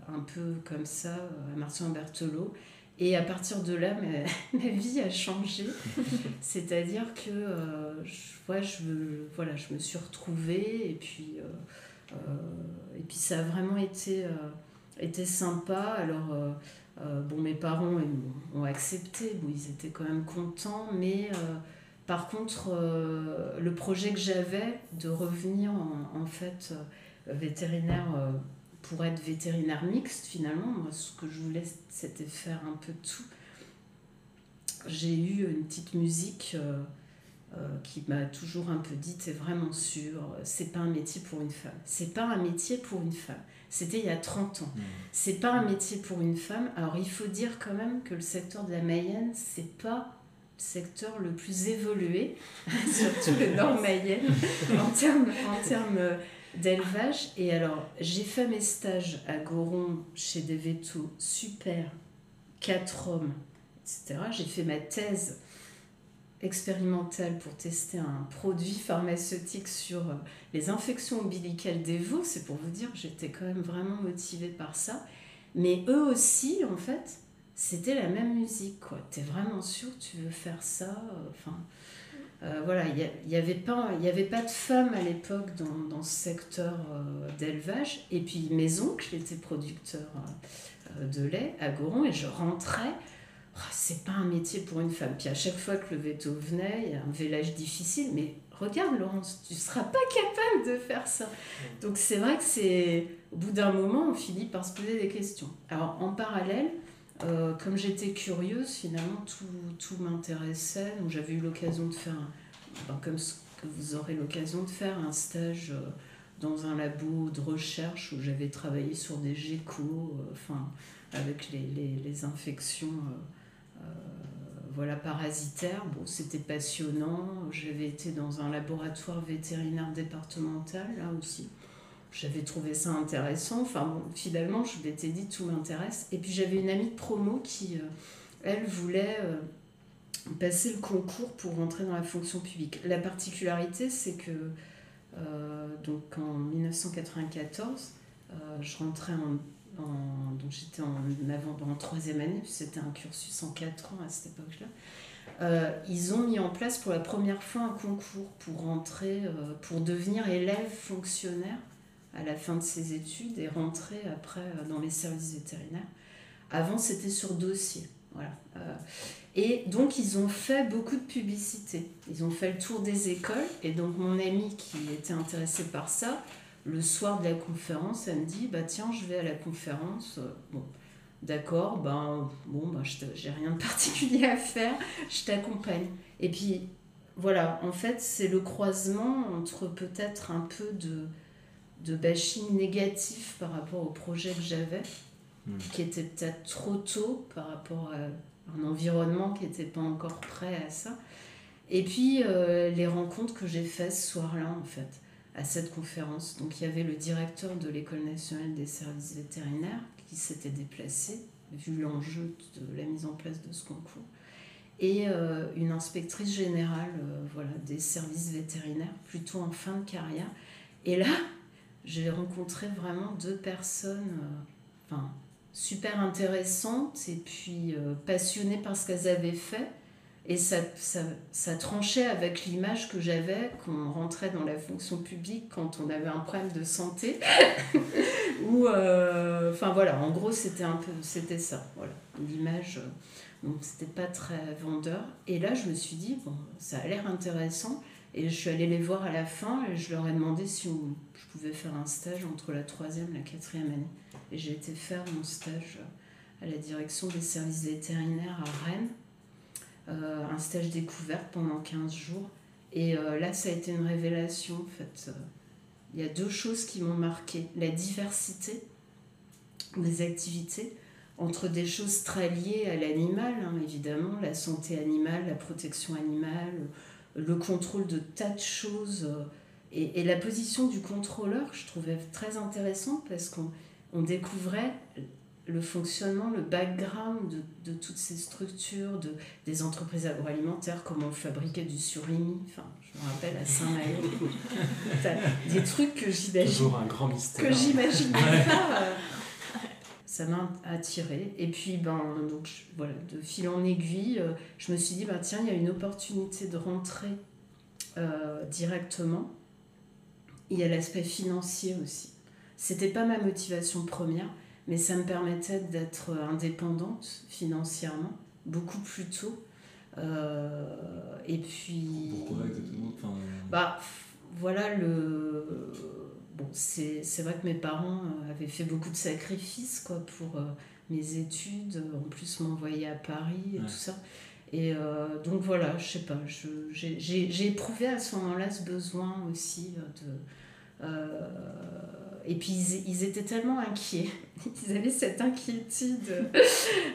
un peu comme ça, à Marcian-Berthelot. Et à partir de là, ma, ma vie a changé. C'est-à-dire que je, ouais, je, voilà, je me suis retrouvée et puis, euh, euh, et puis ça a vraiment été, euh, été sympa. Alors, bon, mes parents ont accepté, ils étaient quand même contents, mais par contre, le projet que j'avais de revenir en, fait vétérinaire pour être vétérinaire mixte, finalement, moi, ce que je voulais, c'était faire un peu tout. J'ai eu une petite musique euh, euh, qui m'a toujours un peu dit T'es vraiment sûr, c'est pas un métier pour une femme. C'est pas un métier pour une femme. C'était il y a 30 ans. Mmh. C'est pas un métier pour une femme. Alors, il faut dire quand même que le secteur de la Mayenne, c'est pas le secteur le plus évolué, surtout le nord Mayenne, en termes en termes d'élevage. Et alors, j'ai fait mes stages à Goron chez des vétos super, quatre hommes, etc. J'ai fait ma thèse expérimentale pour tester un produit pharmaceutique sur euh, les infections ombilicales des veaux. C'est pour vous dire que j'étais quand même vraiment motivée par ça. Mais eux aussi, en fait, c'était la même musique. T'es vraiment sûr tu veux faire ça Enfin, euh, voilà, il n'y avait, pas, avait pas de femmes à l'époque dans, ce secteur euh, d'élevage. Et puis mes oncles étaient producteurs euh, de lait à Goron et je rentrais. Oh, c'est pas un métier pour une femme. Puis à chaque fois que le veto venait, il y a un village difficile, mais regarde Laurence, tu seras pas capable de faire ça. Donc c'est vrai que c'est au bout d'un moment, on finit par se poser des questions. Alors en parallèle, euh, comme j'étais curieuse, finalement, tout, tout m'intéressait. Donc j'avais eu l'occasion de faire, ben, comme ce que vous aurez l'occasion de faire, un stage euh, dans un labo de recherche où j'avais travaillé sur des gécos, euh, enfin, avec les, les, les infections voilà, parasitaires. Bon, c'était passionnant. J'avais été dans un laboratoire vétérinaire départemental, là aussi j'avais trouvé ça intéressant. Enfin bon, finalement, je m'étais dit tout m'intéresse. Et puis j'avais une amie de promo qui, euh, elle, voulait euh, passer le concours pour rentrer dans la fonction publique. La particularité, c'est que euh, donc en 1994, je rentrais en, en donc j'étais en avant en troisième année, c'était un cursus en quatre ans à cette époque-là. ils ont mis en place pour la première fois un concours pour rentrer, pour devenir élève fonctionnaire à la fin de ses études et rentrer après euh, dans les services vétérinaires. Avant, c'était sur dossier. Voilà. Euh, et donc, ils ont fait beaucoup de publicité. Ils ont fait le tour des écoles. Et donc, mon amie qui était intéressée par ça, le soir de la conférence, elle me dit Bah, tiens, je vais à la conférence. Bon, d'accord, ben, bon, ben, j'ai rien de particulier à faire, je t'accompagne. Et puis, voilà, en fait, c'est le croisement entre peut-être un peu de de bashing négatif par rapport au projet que j'avais, hmm. qui était peut-être trop tôt par rapport à un environnement qui n'était pas encore prêt à ça. Et puis euh, les rencontres que j'ai faites ce soir-là, en fait, à cette conférence. Donc il y avait le directeur de l'École nationale des services vétérinaires qui s'était déplacé, vu l'enjeu de la mise en place de ce concours, et euh, une inspectrice générale euh, voilà, des services vétérinaires, plutôt en fin de carrière. Et là, j'ai rencontré vraiment deux personnes euh, enfin, super intéressantes et puis passionnées par ce qu'elles avaient fait. Et ça, ça, ça tranchait avec l'image que j'avais qu'on rentrait dans la fonction publique quand on avait un problème de santé. Ou, euh, enfin voilà, en gros, c'était un peu, c'était ça, voilà, l'image. donc, c'était pas très vendeur. Et là, je me suis dit, bon, ça a l'air intéressant. Et je suis allée les voir à la fin et je leur ai demandé si je pouvais faire un stage entre la troisième et la quatrième année. Et j'ai été faire mon stage à la direction des services vétérinaires à Rennes, euh, un stage découverte pendant 15 jours. Et euh, là, ça a été une révélation en fait. Il y a deux choses qui m'ont marqué. La diversité des activités entre des choses très liées à l'animal, hein, évidemment, la santé animale, la protection animale, le contrôle de tas de choses. Euh, et, la position du contrôleur, je trouvais très intéressante parce qu'on on découvrait le fonctionnement, le background de, de, toutes ces structures, de, des entreprises agroalimentaires, comment on fabriquait du surimi, enfin, je me rappelle à Saint-Malo, des trucs que j'imagine. Toujours un grand mystère. Que j'imagine pas. Euh, ça m'a attiré. Et puis, ben, donc, voilà, de fil en aiguille, euh, je me suis dit, ben, tiens, il y a une opportunité de rentrer euh, directement. Il y a l'aspect financier aussi. C'était pas ma motivation première mais ça me permettait d'être indépendante financièrement beaucoup plus tôt. Euh, et puis. Pourquoi exactement? Enfin... Bah, voilà, le. Bon, c'est vrai que mes parents euh, avaient fait beaucoup de sacrifices quoi, pour euh, mes études, en plus m'envoyer à Paris et tout ça. Et donc voilà, je sais pas, j'ai éprouvé à ce moment-là ce besoin aussi de et puis ils, étaient tellement inquiets, ils avaient cette inquiétude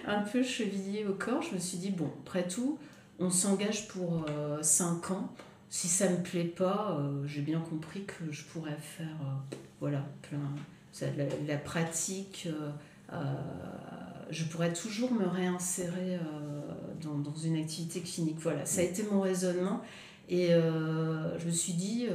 un peu chevillée au corps. Je me suis dit, bon, après tout, on s'engage pour 5 euh, ans. Si ça ne me plaît pas, euh, j'ai bien compris que je pourrais faire euh, voilà, plein, la, la pratique. je pourrais toujours me réinsérer dans, dans, une activité clinique. Voilà, ça a été mon raisonnement. Et je me suis dit,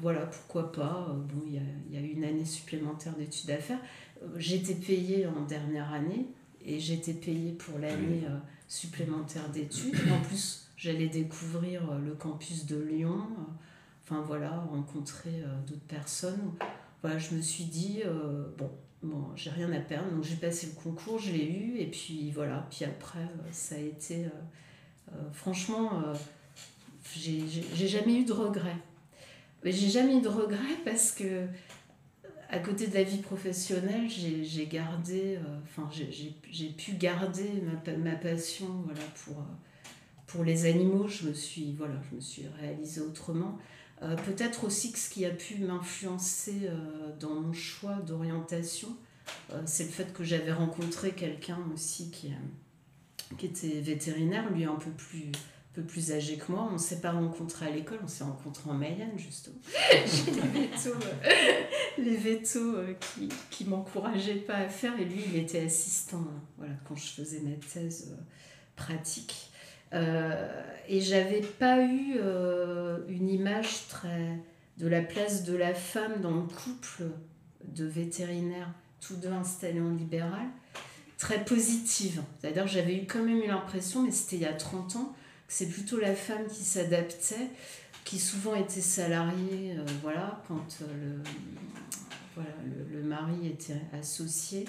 voilà, pourquoi pas. Euh, bon, il y a, y a, une année supplémentaire d'études à faire. Euh, j'étais payée en dernière année et j'étais payée pour l'année euh, supplémentaire d'études. En plus, j'allais découvrir le campus de Lyon. Enfin voilà, rencontrer d'autres personnes. Voilà, je me suis dit, bon, bon j'ai rien à perdre. Donc j'ai passé le concours, je l'ai eu. Et puis voilà, puis après, ça a été... franchement, j'ai jamais eu de regrets j'ai jamais eu de regrets parce que à côté de la vie professionnelle, j'ai gardé, euh, j'ai pu garder ma, ma passion voilà, pour, pour les animaux. Je me suis, voilà, je me suis réalisée autrement. Euh, peut-être aussi que ce qui a pu m'influencer euh, dans mon choix d'orientation, c'est le fait que j'avais rencontré quelqu'un aussi qui, qui était vétérinaire, lui un peu plus peu plus âgé que moi. On ne s'est pas rencontrés à l'école, on s'est rencontrés en Mayenne, justement. J'ai les vétos, euh, les vétos euh, qui, qui m'encourageaient pas à faire. Et lui, il était assistant hein, voilà, quand je faisais ma thèse euh, pratique. et j'avais pas eu une image très de la place de la femme dans le couple de vétérinaires, tous deux installés en libéral, très positive. C'est-à-dire j'avais eu quand même eu l'impression, mais c'était il y a 30 ans, c'est plutôt la femme qui s'adaptait, qui souvent était salariée, euh, voilà, quand euh, le, mari était associé.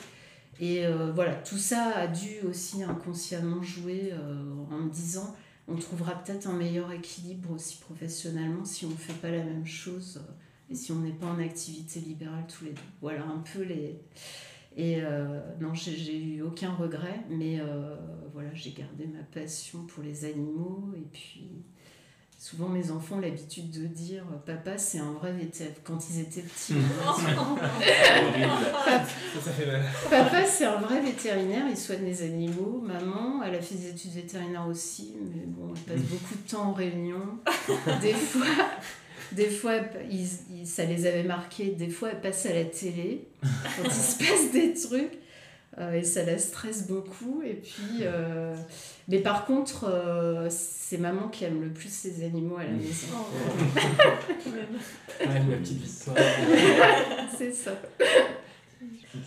Et euh, voilà, tout ça a dû aussi inconsciemment jouer en me disant on trouvera peut-être un meilleur équilibre aussi professionnellement si on ne fait pas la même chose et si on n'est pas en activité libérale tous les deux. Voilà un peu les, et euh, non, j'ai eu aucun regret, mais euh, voilà, j'ai gardé ma passion pour les animaux. Et puis, souvent mes enfants ont l'habitude de dire Papa, c'est un vrai vétérinaire quand ils étaient petits. Papa, c'est un vrai vétérinaire, il soigne les animaux. Maman, elle a fait des études vétérinaires aussi, mais bon, elle passe beaucoup de temps en réunion. Des fois. Des fois, ça les avait marqués. Des fois, elle passe à la télé quand il se passe des trucs. Euh, et ça la stresse beaucoup. Et puis, euh, mais par contre, euh, c'est maman qui aime le plus ses animaux à la maison. Oh. la petite histoire. c'est ça.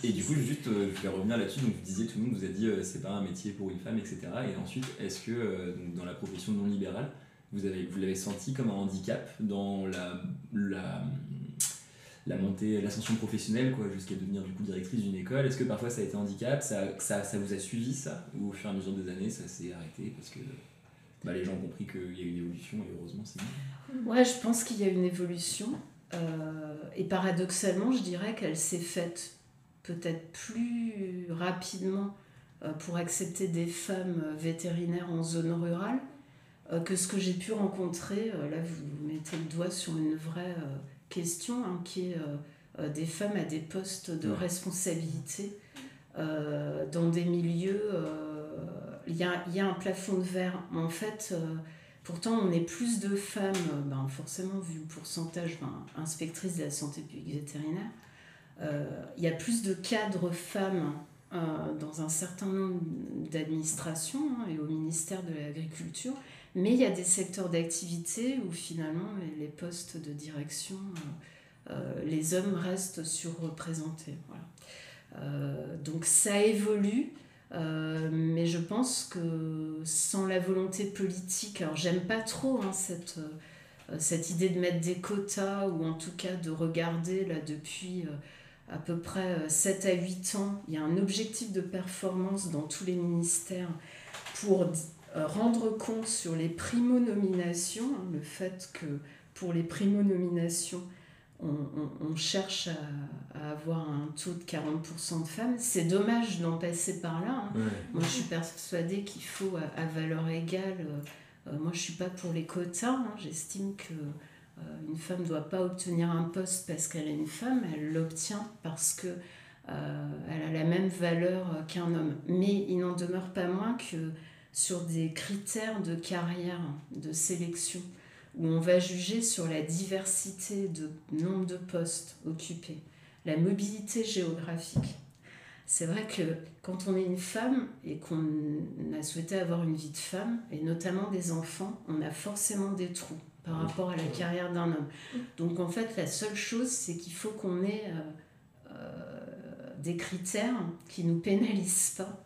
Et du coup, juste, je vais revenir là-dessus. Donc, vous disiez, tout le monde vous a dit, c'est pas un métier pour une femme, etc. Et ensuite, est-ce que dans la profession non libérale, vous avez vous l'avez senti comme un handicap dans la, la, montée, l'ascension professionnelle, quoi, jusqu'à devenir du coup directrice d'une école? Est-ce que parfois ça a été un handicap? Ça, ça, vous a suivi ça? Ou au fur et à mesure des années, ça s'est arrêté parce que bah, les gens ont compris qu'il y a une évolution et heureusement c'est Ouais, je pense qu'il y a une évolution. Euh, et paradoxalement, je dirais qu'elle s'est faite peut-être plus rapidement euh, pour accepter des femmes vétérinaires en zone rurale euh, que ce que j'ai pu rencontrer, euh, là vous mettez le doigt sur une vraie euh, question, hein, qui est des femmes à des postes de responsabilité dans des milieux, il y, a, y, a, un plafond de verre. Mais en fait, pourtant, on est plus de femmes, ben, forcément, vu le pourcentage, ben, inspectrice de la santé publique vétérinaire, il y a plus de cadres femmes dans un certain nombre d'administrations hein, et au ministère de l'Agriculture, mais il y a des secteurs d'activité où finalement les, postes de direction, les hommes restent surreprésentés. Voilà. donc ça évolue. Euh, mais je pense que sans la volonté politique, alors j'aime pas trop hein, cette, euh, cette idée de mettre des quotas ou en tout cas de regarder là depuis euh, à peu près 7 à 8 ans, il y a un objectif de performance dans tous les ministères pour rendre compte sur les primo-nominations, le fait que pour les primo-nominations, on, cherche à, avoir un taux de 40% de femmes. C'est dommage d'en passer par là. Hein. Moi, je suis persuadée qu'il faut, à, valeur égale, euh, euh, moi, je ne suis pas pour les quotas. Hein. J'estime que euh, une femme ne doit pas obtenir un poste parce qu'elle est une femme, elle l'obtient parce que elle a la même valeur qu'un homme. Mais il n'en demeure pas moins que sur des critères de carrière, de sélection, où on va juger sur la diversité de nombre de postes occupés, la mobilité géographique. C'est vrai que quand on est une femme et qu'on a souhaité avoir une vie de femme, et notamment des enfants, on a forcément des trous par rapport à la carrière d'un homme. Donc en fait, la seule chose, c'est qu'il faut qu'on ait euh, euh, des critères qui ne nous pénalisent pas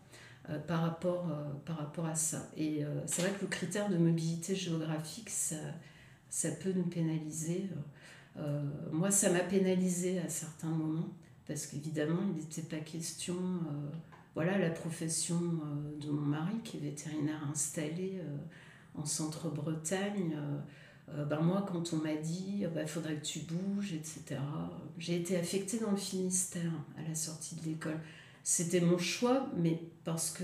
euh, par, rapport, par rapport à ça. Et c'est vrai que le critère de mobilité géographique, ça, ça peut nous pénaliser. Euh, moi, ça m'a pénalisé à certains moments, parce qu'évidemment, il n'était pas question. Euh, voilà, la profession euh, de mon mari, qui est vétérinaire installé en centre-Bretagne. ben moi, quand on m'a dit il bah, faudrait que tu bouges, etc., j'ai été affectée dans le Finistère à la sortie de l'école. C'était mon choix, mais parce que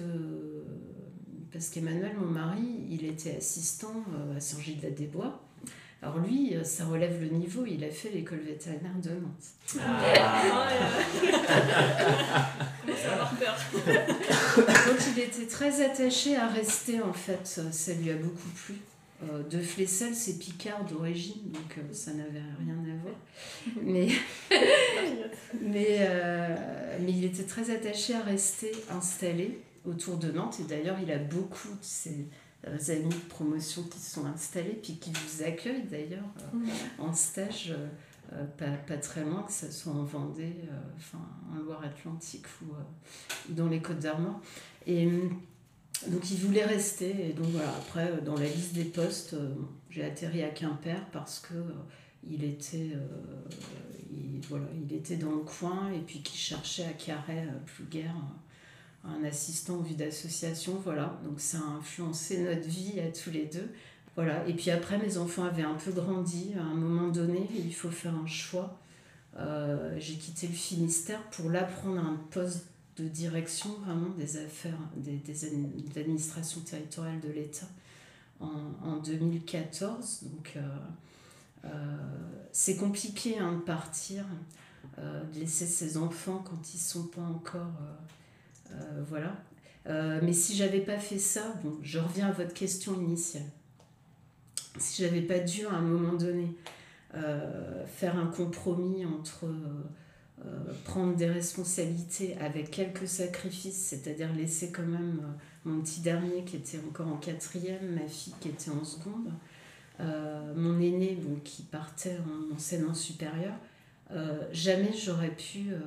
parce qu'Emmanuel, mon mari, il était assistant à Saint-Gilles-la-des-Bois. Alors lui, euh, ça relève le niveau, il a fait l'école vétérinaire de Nantes. Ah. Donc il était très attaché à rester en fait, ça lui a beaucoup plu. Euh, de Flessel, c'est Picard d'origine, donc euh, ça n'avait rien à voir. Mais, mais, mais il était très attaché à rester installé autour de Nantes, et d'ailleurs il a beaucoup de ses euh, amis de promotion qui se sont installés, puis qui vous accueillent d'ailleurs euh, en stage. Euh, pas, pas, très loin, que ce soit en Vendée, enfin en Loire-Atlantique ou dans les Côtes d'Armor. Et donc il voulait rester. Et donc voilà, après, dans la liste des postes, j'ai atterri à Quimper parce que il était, il, voilà, il était dans le coin et puis qui cherchait à Carré, plus guère un assistant en vue d'association, voilà. Donc ça a influencé notre vie à tous les deux. Voilà. Et puis après, mes enfants avaient un peu grandi. À un moment donné, il faut faire un choix. Euh, j'ai quitté le Finistère pour là prendre un poste de direction vraiment des affaires, des, des administrations territoriales de l'État en, en, 2014. Donc euh, euh, c'est compliqué hein, de partir, de laisser ses enfants quand ils ne sont pas encore euh, voilà. Euh, mais si j'avais pas fait ça, bon, je reviens à votre question initiale. Si j'avais pas dû à un moment donné euh, faire un compromis entre prendre des responsabilités avec quelques sacrifices, c'est-à-dire laisser quand même mon petit dernier qui était encore en quatrième, ma fille qui était en seconde, mon aîné qui partait en enseignement supérieur, euh, jamais j'aurais pu euh,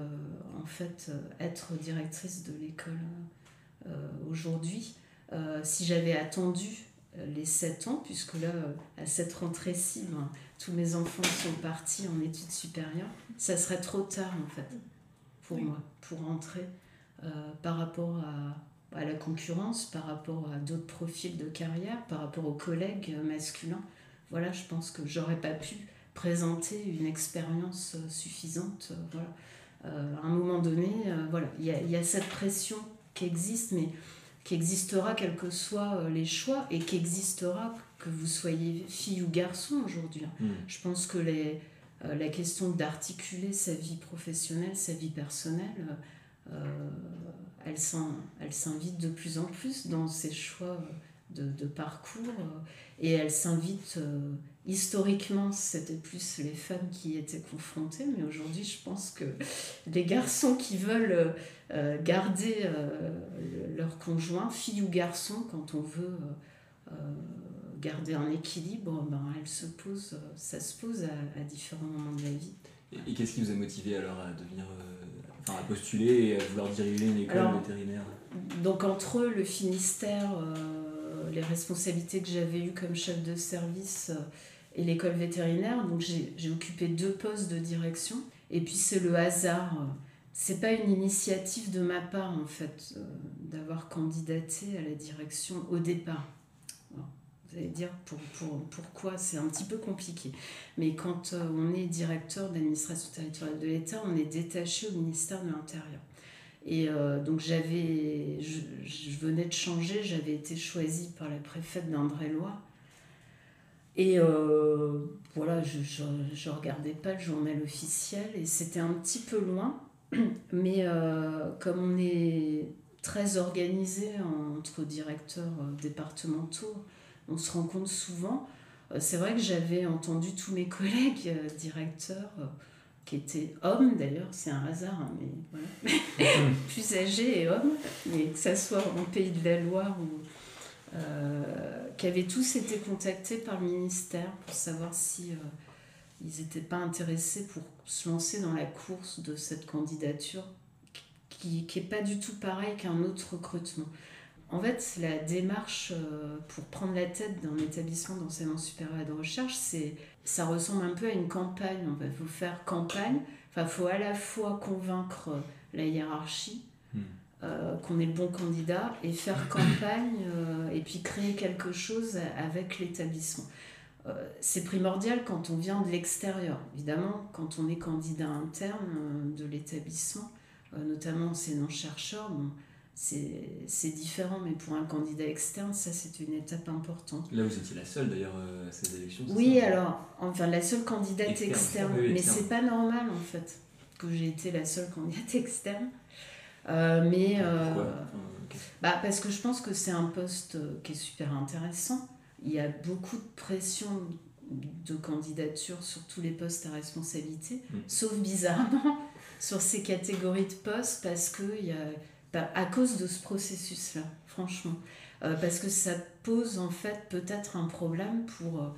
en fait euh, être directrice de l'école aujourd'hui si j'avais attendu les 7 ans, puisque là, à cette rentrée-ci, ben, tous mes enfants sont partis en études supérieures, ça serait trop tard en fait pour moi, pour rentrer par rapport à, à, la concurrence, par rapport à d'autres profils de carrière, par rapport aux collègues masculins. Voilà, je pense que j'aurais pas pu présenter une expérience euh, suffisante. Euh, voilà. Euh, à un moment donné, voilà, il y a, y a, cette pression qui existe, mais qui existera quels que soient les choix et qui existera que vous soyez fille ou garçon aujourd'hui. Mm. Je pense que les, la question d'articuler sa vie professionnelle, sa vie personnelle, euh, elle s'invite de plus en plus dans ces choix de, parcours et elle s'invite historiquement, c'était plus les femmes qui étaient confrontées, mais aujourd'hui, je pense que les garçons qui veulent euh, garder euh, leur conjoint, fille ou garçon, quand on veut euh, garder un équilibre, ben, elle se pose, ça se pose à, différents moments de la vie. Et, qu'est-ce qui vous a motivé alors à devenir, enfin, à postuler et à vouloir diriger une école vétérinaire? Donc entre eux, le Finistère, les responsabilités que j'avais eues comme chef de service et l'école vétérinaire. Donc j'ai occupé deux postes de direction. Et puis c'est le hasard. C'est pas une initiative de ma part en fait euh, d'avoir candidaté à la direction au départ. Allez dire pour, pour, pourquoi c'est un petit peu compliqué. Mais quand euh, on est directeur d'administration territoriale de l'État, on est détaché au ministère de l'Intérieur. Et euh, donc j'avais, je, je, venais de changer, j'avais été choisie par la préfète d'Indre-et-Loire et euh, voilà, je ne regardais pas le journal officiel et c'était un petit peu loin. Mais comme on est très organisé entre directeurs départementaux, on se rend compte souvent. C'est vrai que j'avais entendu tous mes collègues directeurs, qui étaient hommes d'ailleurs, c'est un hasard, hein, mais voilà, plus âgés et hommes, mais que ce soit en Pays de la Loire ou euh, qui avaient tous été contactés par le ministère pour savoir si euh, ils n'étaient pas intéressés pour se lancer dans la course de cette candidature qui n'est pas du tout pareil qu'un autre recrutement. En fait, la démarche euh, pour prendre la tête d'un établissement d'enseignement supérieur et de recherche, c'est, ça ressemble un peu à une campagne. Il faut faire campagne, il faut à la fois convaincre la hiérarchie, hmm. Euh, qu'on est le bon candidat et faire campagne euh, et puis créer quelque chose avec l'établissement. Euh, c'est primordial quand on vient de l'extérieur. Évidemment, quand on est candidat interne de l'établissement, notamment enseignant-chercheur, bon, c'est différent, mais pour un candidat externe, ça c'est une étape importante. Là, vous étiez la seule d'ailleurs à ces élections Oui, alors, enfin la seule candidate externe, mais c'est pas normal en fait que j'ai été la seule candidate externe. Euh, mais euh, bah, parce que je pense que c'est un poste euh, qui est super intéressant. Il y a beaucoup de pression de candidature sur tous les postes à responsabilité, mm. sauf bizarrement sur ces catégories de postes parce que il y a, à cause de ce processus-là, franchement. parce que ça pose en fait peut-être un problème pour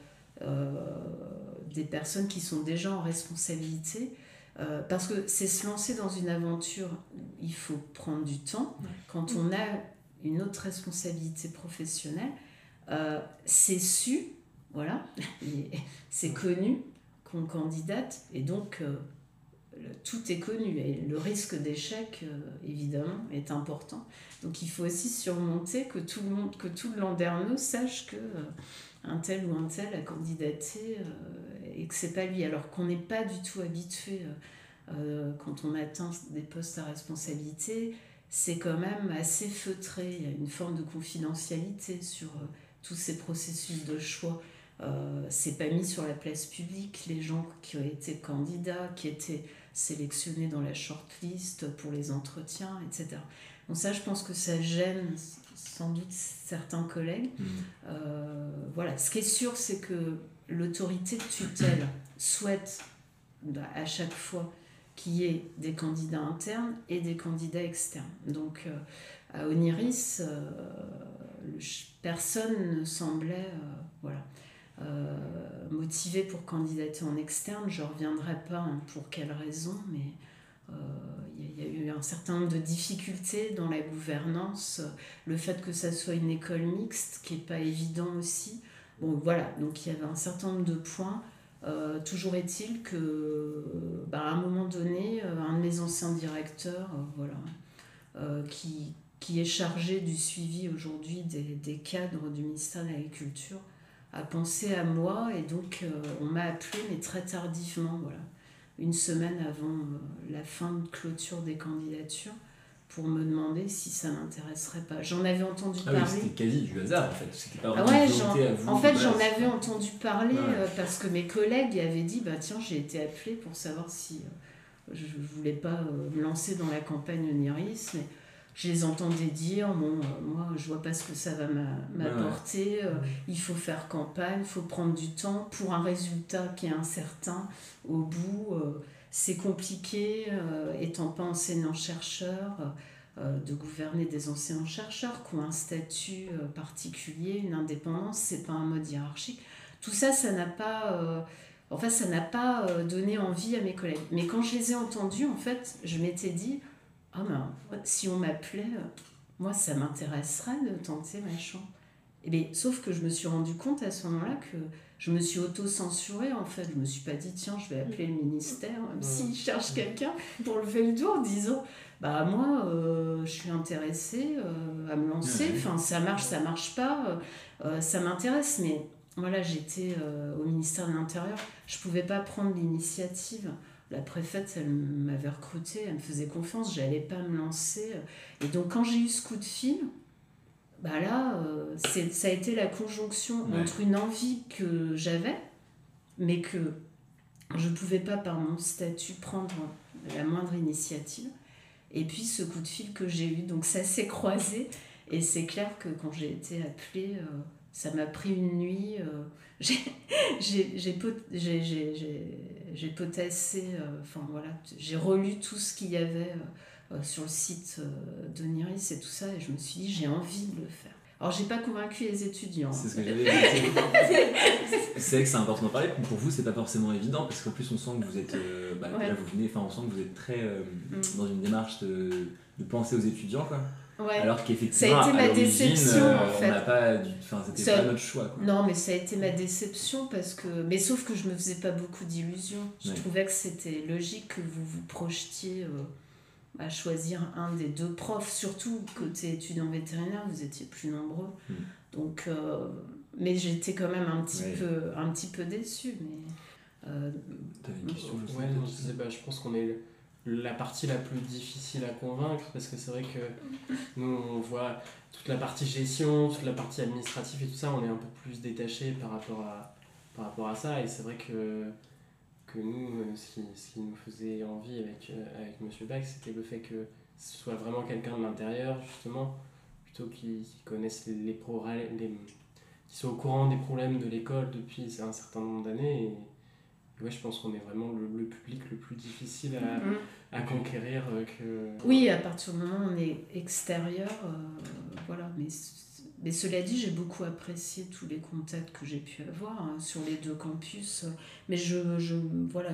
des personnes qui sont déjà en responsabilité euh, parce que c'est se lancer dans une aventure, il faut prendre du temps. Quand on a une autre responsabilité professionnelle, euh, c'est su, voilà, c'est connu qu'on candidate, et donc euh, tout est connu. Et le risque d'échec, évidemment, est important. Donc il faut aussi surmonter que tout le monde, que tout landerneau sache que un tel ou un tel a candidaté et que c'est pas lui, alors qu'on n'est pas du tout habitué euh, euh, quand on atteint des postes à responsabilité, c'est quand même assez feutré. Il y a une forme de confidentialité sur euh, tous ces processus de choix. Euh, c'est pas mis sur la place publique les gens qui ont été candidats, qui étaient sélectionnés dans la shortlist pour les entretiens, etc. Donc ça, je pense que ça gêne sans doute certains collègues. Mmh. voilà. Ce qui est sûr, c'est que l'autorité de tutelle souhaite bah, à chaque fois qu'il y ait des candidats internes et des candidats externes. Donc euh, à Oniris, euh, personne ne semblait euh, voilà, motivé pour candidater en externe. Je ne reviendrai pas pour quelles raisons, mais il y, a eu un certain nombre de difficultés dans la gouvernance. Le fait que ça soit une école mixte, qui n'est pas évident aussi. Bon, voilà, donc il y avait un certain nombre de points. Euh, toujours est-il que, bah, à un moment donné, euh, un de mes anciens directeurs, euh, voilà, qui, qui est chargé du suivi aujourd'hui des, des, cadres du ministère de l'Agriculture, a pensé à moi et donc on m'a appelé, mais très tardivement, voilà, une semaine avant la fin de clôture des candidatures pour me demander si ça m'intéresserait pas. J'en avais entendu ah parler. Oui, c'était quasi du hasard en fait. C'était pas ah ouais, En fait, j'en avais entendu parler euh, parce que mes collègues avaient dit bah tiens, j'ai été appelée pour savoir si euh, je voulais pas euh, me lancer dans la campagne Oniris. Mais je les entendais dire bon, moi, je vois pas ce que ça va m'apporter. il faut faire campagne, il faut prendre du temps pour un résultat qui est incertain au bout. c'est compliqué, étant pas enseignant-chercheur euh, de gouverner des enseignants-chercheurs qui ont un statut euh, particulier, une indépendance, c'est pas un mode hiérarchique. Tout ça, ça n'a pas, euh, en fait, ça n'a pas donné envie à mes collègues. Mais quand je les ai entendus, en fait, je m'étais dit, ah ben, si on m'appelait, moi, ça m'intéresserait de tenter machin. Et bien, sauf que je me suis rendu compte à ce moment-là que je me suis auto-censurée en fait. Je me suis pas dit, tiens, je vais appeler le ministère, même s'ils cherchent quelqu'un pour lever le doigt en disant, bah moi euh, je suis intéressée euh, à me lancer. Enfin ça marche ça marche pas euh, ça m'intéresse. Mais voilà j'étais au ministère de l'intérieur. Je pouvais pas prendre l'initiative la préfète elle m'avait recruté elle me faisait confiance j'allais pas me lancer et donc quand j'ai eu ce coup de fil bah là c'est ça a été la conjonction entre une envie que j'avais mais que je pouvais pas par mon statut prendre la moindre initiative et puis ce coup de fil que j'ai eu. Donc ça s'est croisé et c'est clair que quand j'ai été appelée, euh, ça m'a pris une nuit. Euh, j'ai potassé, euh, enfin voilà, j'ai relu tout ce qu'il y avait sur le site de Niris et tout ça et je me suis dit j'ai envie de le faire. Alors, j'ai pas convaincu les étudiants. C'est ce que j'avais C'est que c'est important d'en parler. Pour vous, c'est pas forcément évident parce qu'en plus, on sent que vous êtes. Euh, bah, là, vous venez, enfin, on sent que vous êtes très euh, mm. dans une démarche de, de, penser aux étudiants, quoi. Ouais. Alors qu'effectivement, ça a été ma déception euh, en fait. On n'a pas, enfin, c'était pas notre choix. Quoi. Non, mais ça a été ma déception parce que, mais sauf que je me faisais pas beaucoup d'illusions. Je trouvais que c'était logique que vous vous projetiez à choisir un des deux profs, surtout côté étudiant vétérinaire, vous étiez plus nombreux. Hmm. Donc, euh, mais j'étais quand même un petit, peu, un petit peu déçue. Mais, euh, T'avais une question ouais, je, bah, je pense qu'on est la partie la plus difficile à convaincre parce que c'est vrai que nous on voit toute la partie gestion, toute la partie administrative et tout ça, on est un peu plus détaché par rapport à, par rapport à ça et c'est vrai que que nous, euh, ce qui, ce qui, nous faisait envie avec, euh, avec Monsieur Bach, c'était le fait que ce soit vraiment quelqu'un de l'intérieur, justement, plutôt qui, qui connaisse les, les, qui soit au courant des problèmes de l'école depuis un certain nombre d'années. Ouais, je pense qu'on est vraiment le, le, public le plus difficile à, mm-hmm. à conquérir. Euh, que... Oui, à partir du moment où on est extérieur, voilà, mais mais cela dit, j'ai beaucoup apprécié tous les contacts que j'ai pu avoir hein, sur les deux campus. Mais je, je voilà,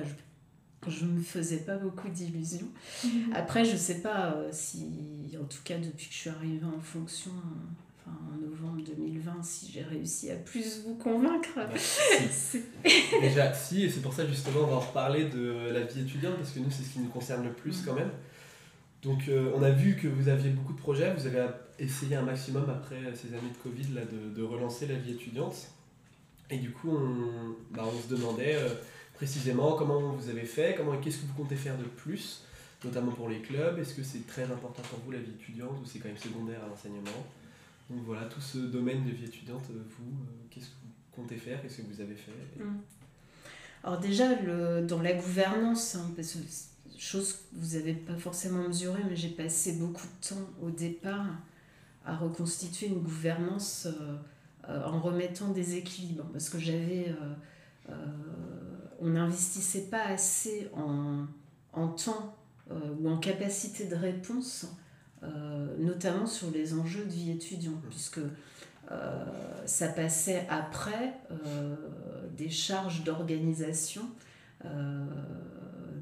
je, ne me faisais pas beaucoup d'illusions. Mhm. Après, je ne sais pas euh, si, en tout cas depuis que je suis arrivée en fonction, enfin, en novembre 2020, si j'ai réussi à plus vous convaincre. Bah, Déjà, si, et c'est pour ça justement, on va en reparler de la vie étudiante, parce que nous, c'est ce qui nous concerne le plus mhm. quand même. Donc, euh, on a vu que vous aviez beaucoup de projets, vous avez essayer un maximum après ces années de Covid là, de, de relancer la vie étudiante. Et du coup, on, bah, on se demandait euh, précisément comment vous avez fait, comment qu'est-ce que vous comptez faire de plus, notamment pour les clubs. Est-ce que c'est très important pour vous la vie étudiante ou c'est quand même secondaire à l'enseignement? Donc voilà, tout ce domaine de vie étudiante, euh, vous, euh, qu'est-ce que vous comptez faire, qu'est-ce que vous avez fait mmh. Alors déjà, le, dans la gouvernance, hein, parce chose que vous n'avez pas forcément mesuré, mais j'ai passé beaucoup de temps au départ à reconstituer une gouvernance euh, en remettant des équilibres. Parce que j'avais. On n'investissait pas assez en, en temps ou en capacité de réponse, notamment sur les enjeux de vie étudiante, mmh. puisque ça passait après des charges d'organisation,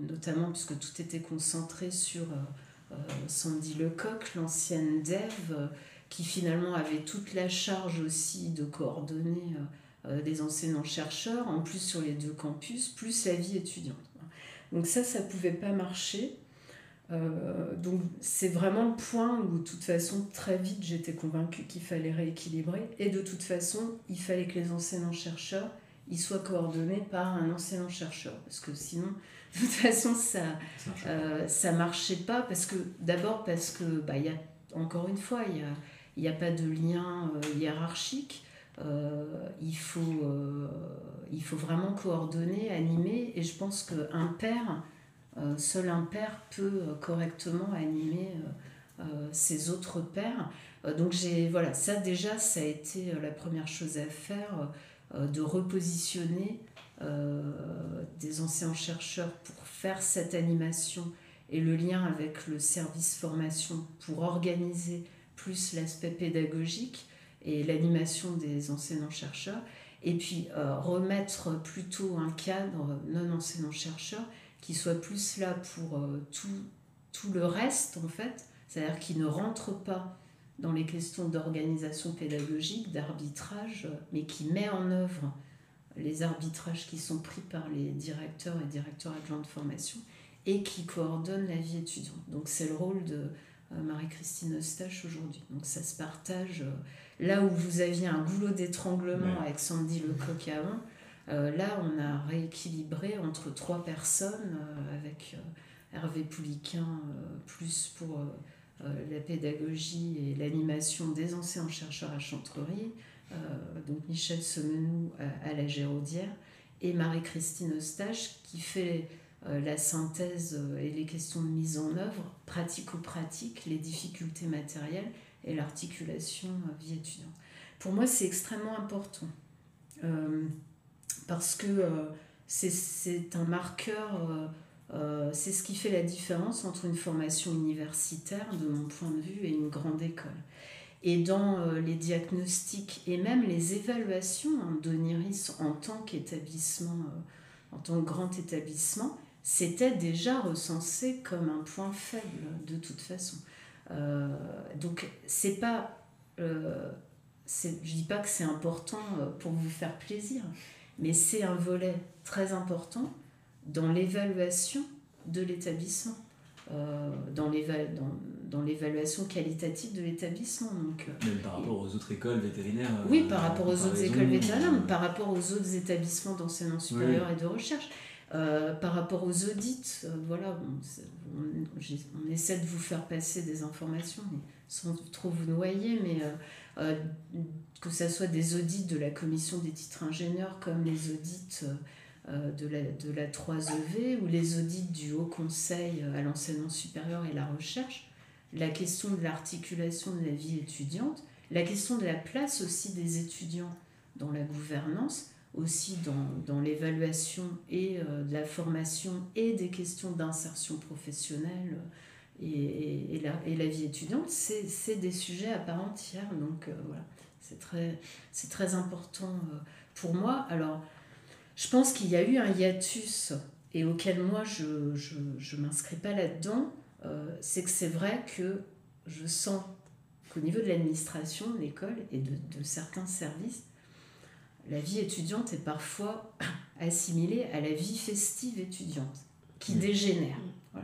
notamment puisque tout était concentré sur Sandy Lecoq, l'ancienne dev, qui finalement avait toute la charge aussi de coordonner euh, euh, des enseignants-chercheurs, en plus sur les deux campus, plus la vie étudiante. Donc ça, ça ne pouvait pas marcher. Euh, donc c'est vraiment le point où de toute façon très vite j'étais convaincue qu'il fallait rééquilibrer. Et de toute façon il fallait que les enseignants-chercheurs ils soient coordonnés par un enseignant-chercheur parce que sinon de toute façon ça ça, marchait pas. Parce que d'abord parce que bah, y a, encore une fois il y a il n'y a pas de lien euh, hiérarchique. Euh, il, faut, euh, il faut vraiment coordonner, animer, et je pense qu'un père, seul un père peut correctement animer ses autres pairs. donc j'ai voilà, ça déjà, ça a été la première chose à faire, de repositionner des anciens chercheurs pour faire cette animation et le lien avec le service formation pour organiser plus l'aspect pédagogique et l'animation des enseignants-chercheurs, et puis euh, remettre plutôt un cadre non enseignant-chercheur qui soit plus là pour euh, tout, tout le reste, en fait, c'est-à-dire qui ne rentre pas dans les questions d'organisation pédagogique, d'arbitrage, mais qui met en œuvre les arbitrages qui sont pris par les directeurs et directeurs adjoints de formation et qui coordonne la vie étudiante. Donc c'est le rôle de euh, Marie-Christine Eustache aujourd'hui. Donc ça se partage. Euh, là où vous aviez un goulot d'étranglement avec Sandy Lecoq avant, euh, là on a rééquilibré entre trois personnes avec Hervé Pouliquin plus pour la pédagogie et l'animation des anciens chercheurs à Chantrerie, donc Michel Semenou à, la Géraudière et Marie-Christine Eustache qui fait euh, la synthèse euh, et les questions de mise en œuvre, pratico-pratique, les difficultés matérielles et l'articulation euh, vie étudiante. Pour moi, c'est extrêmement important parce que c'est un marqueur, c'est ce qui fait la différence entre une formation universitaire, de mon point de vue, et une grande école. Et dans les diagnostics et même les évaluations d'Oniris en tant qu'établissement, en tant que grand établissement, c'était déjà recensé comme un point faible de toute façon. Euh, donc c'est pas, euh, je dis pas que c'est important euh, pour vous faire plaisir, mais c'est un volet très important dans l'évaluation de l'établissement, euh, dans l'évaluation qualitative de l'établissement. Donc, Même par rapport aux autres écoles vétérinaires. oui, par rapport aux autres écoles vétérinaires, mais par rapport aux autres établissements d'enseignement supérieur et de recherche. Euh, par rapport aux audits, euh, voilà, on, essaie de vous faire passer des informations, sans trop vous noyer, mais euh, que ce soit des audits de la commission des titres ingénieurs comme les audits de, la, de la 3EV ou les audits du Haut Conseil à l'enseignement supérieur et la recherche, la question de l'articulation de la vie étudiante, la question de la place aussi des étudiants dans la gouvernance, aussi dans, dans l'évaluation et euh, de la formation et des questions d'insertion professionnelle euh, et, et, la, et, la, vie étudiante, c'est des sujets à part entière. Donc euh, voilà, c'est très, très important pour moi. Alors, je pense qu'il y a eu un hiatus et auquel moi je ne je, je m'inscris pas là-dedans. c'est que c'est vrai que je sens qu'au niveau de l'administration de l'école et de, de certains services, la vie étudiante est parfois assimilée à la vie festive étudiante, qui dégénère. Mm.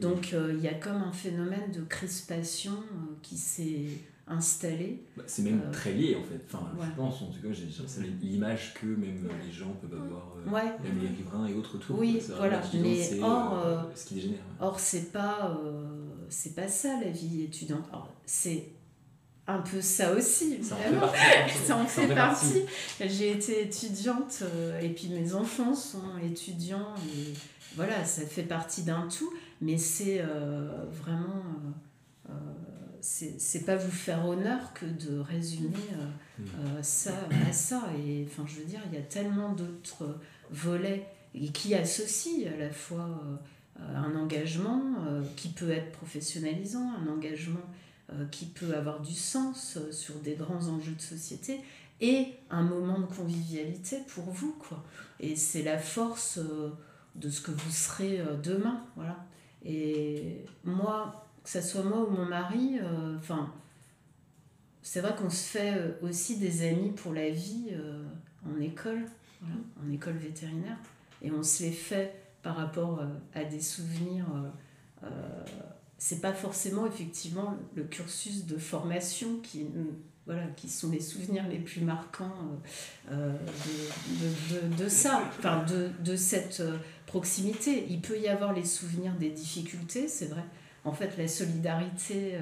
Donc euh, il y a comme un phénomène de crispation euh, qui s'est installé. Bah, c'est même euh, très lié en fait. Enfin, je pense, en tout cas, c'est l'image que même les gens peuvent avoir, même les riverains et autres autour. Oui, voilà. Mais or, ce qui dégénère. Or, c'est pas, c'est pas ça la vie étudiante. C'est un peu ça aussi, Ça en fait partie. J'ai été étudiante euh, et puis mes enfants sont étudiants et voilà, ça fait partie d'un tout, mais c'est euh, vraiment. Euh, c'est pas vous faire honneur que de résumer mm. ça à ça. Et enfin, je veux dire, il y a tellement d'autres volets et qui associent à la fois un engagement qui peut être professionnalisant, un engagement euh, qui peut avoir du sens euh, sur des grands enjeux de société et un moment de convivialité pour vous quoi et c'est la force euh, de ce que vous serez demain voilà et moi que ce soit moi ou mon mari enfin c'est vrai qu'on se fait aussi des amis pour la vie en école. En école vétérinaire. Et on se les fait par rapport à des souvenirs c'est pas forcément effectivement le cursus de formation qui, voilà, qui sont les souvenirs les plus marquants euh, de, de, de, ça, enfin de, de cette euh, proximité. Il peut y avoir les souvenirs des difficultés, c'est vrai. En fait, la solidarité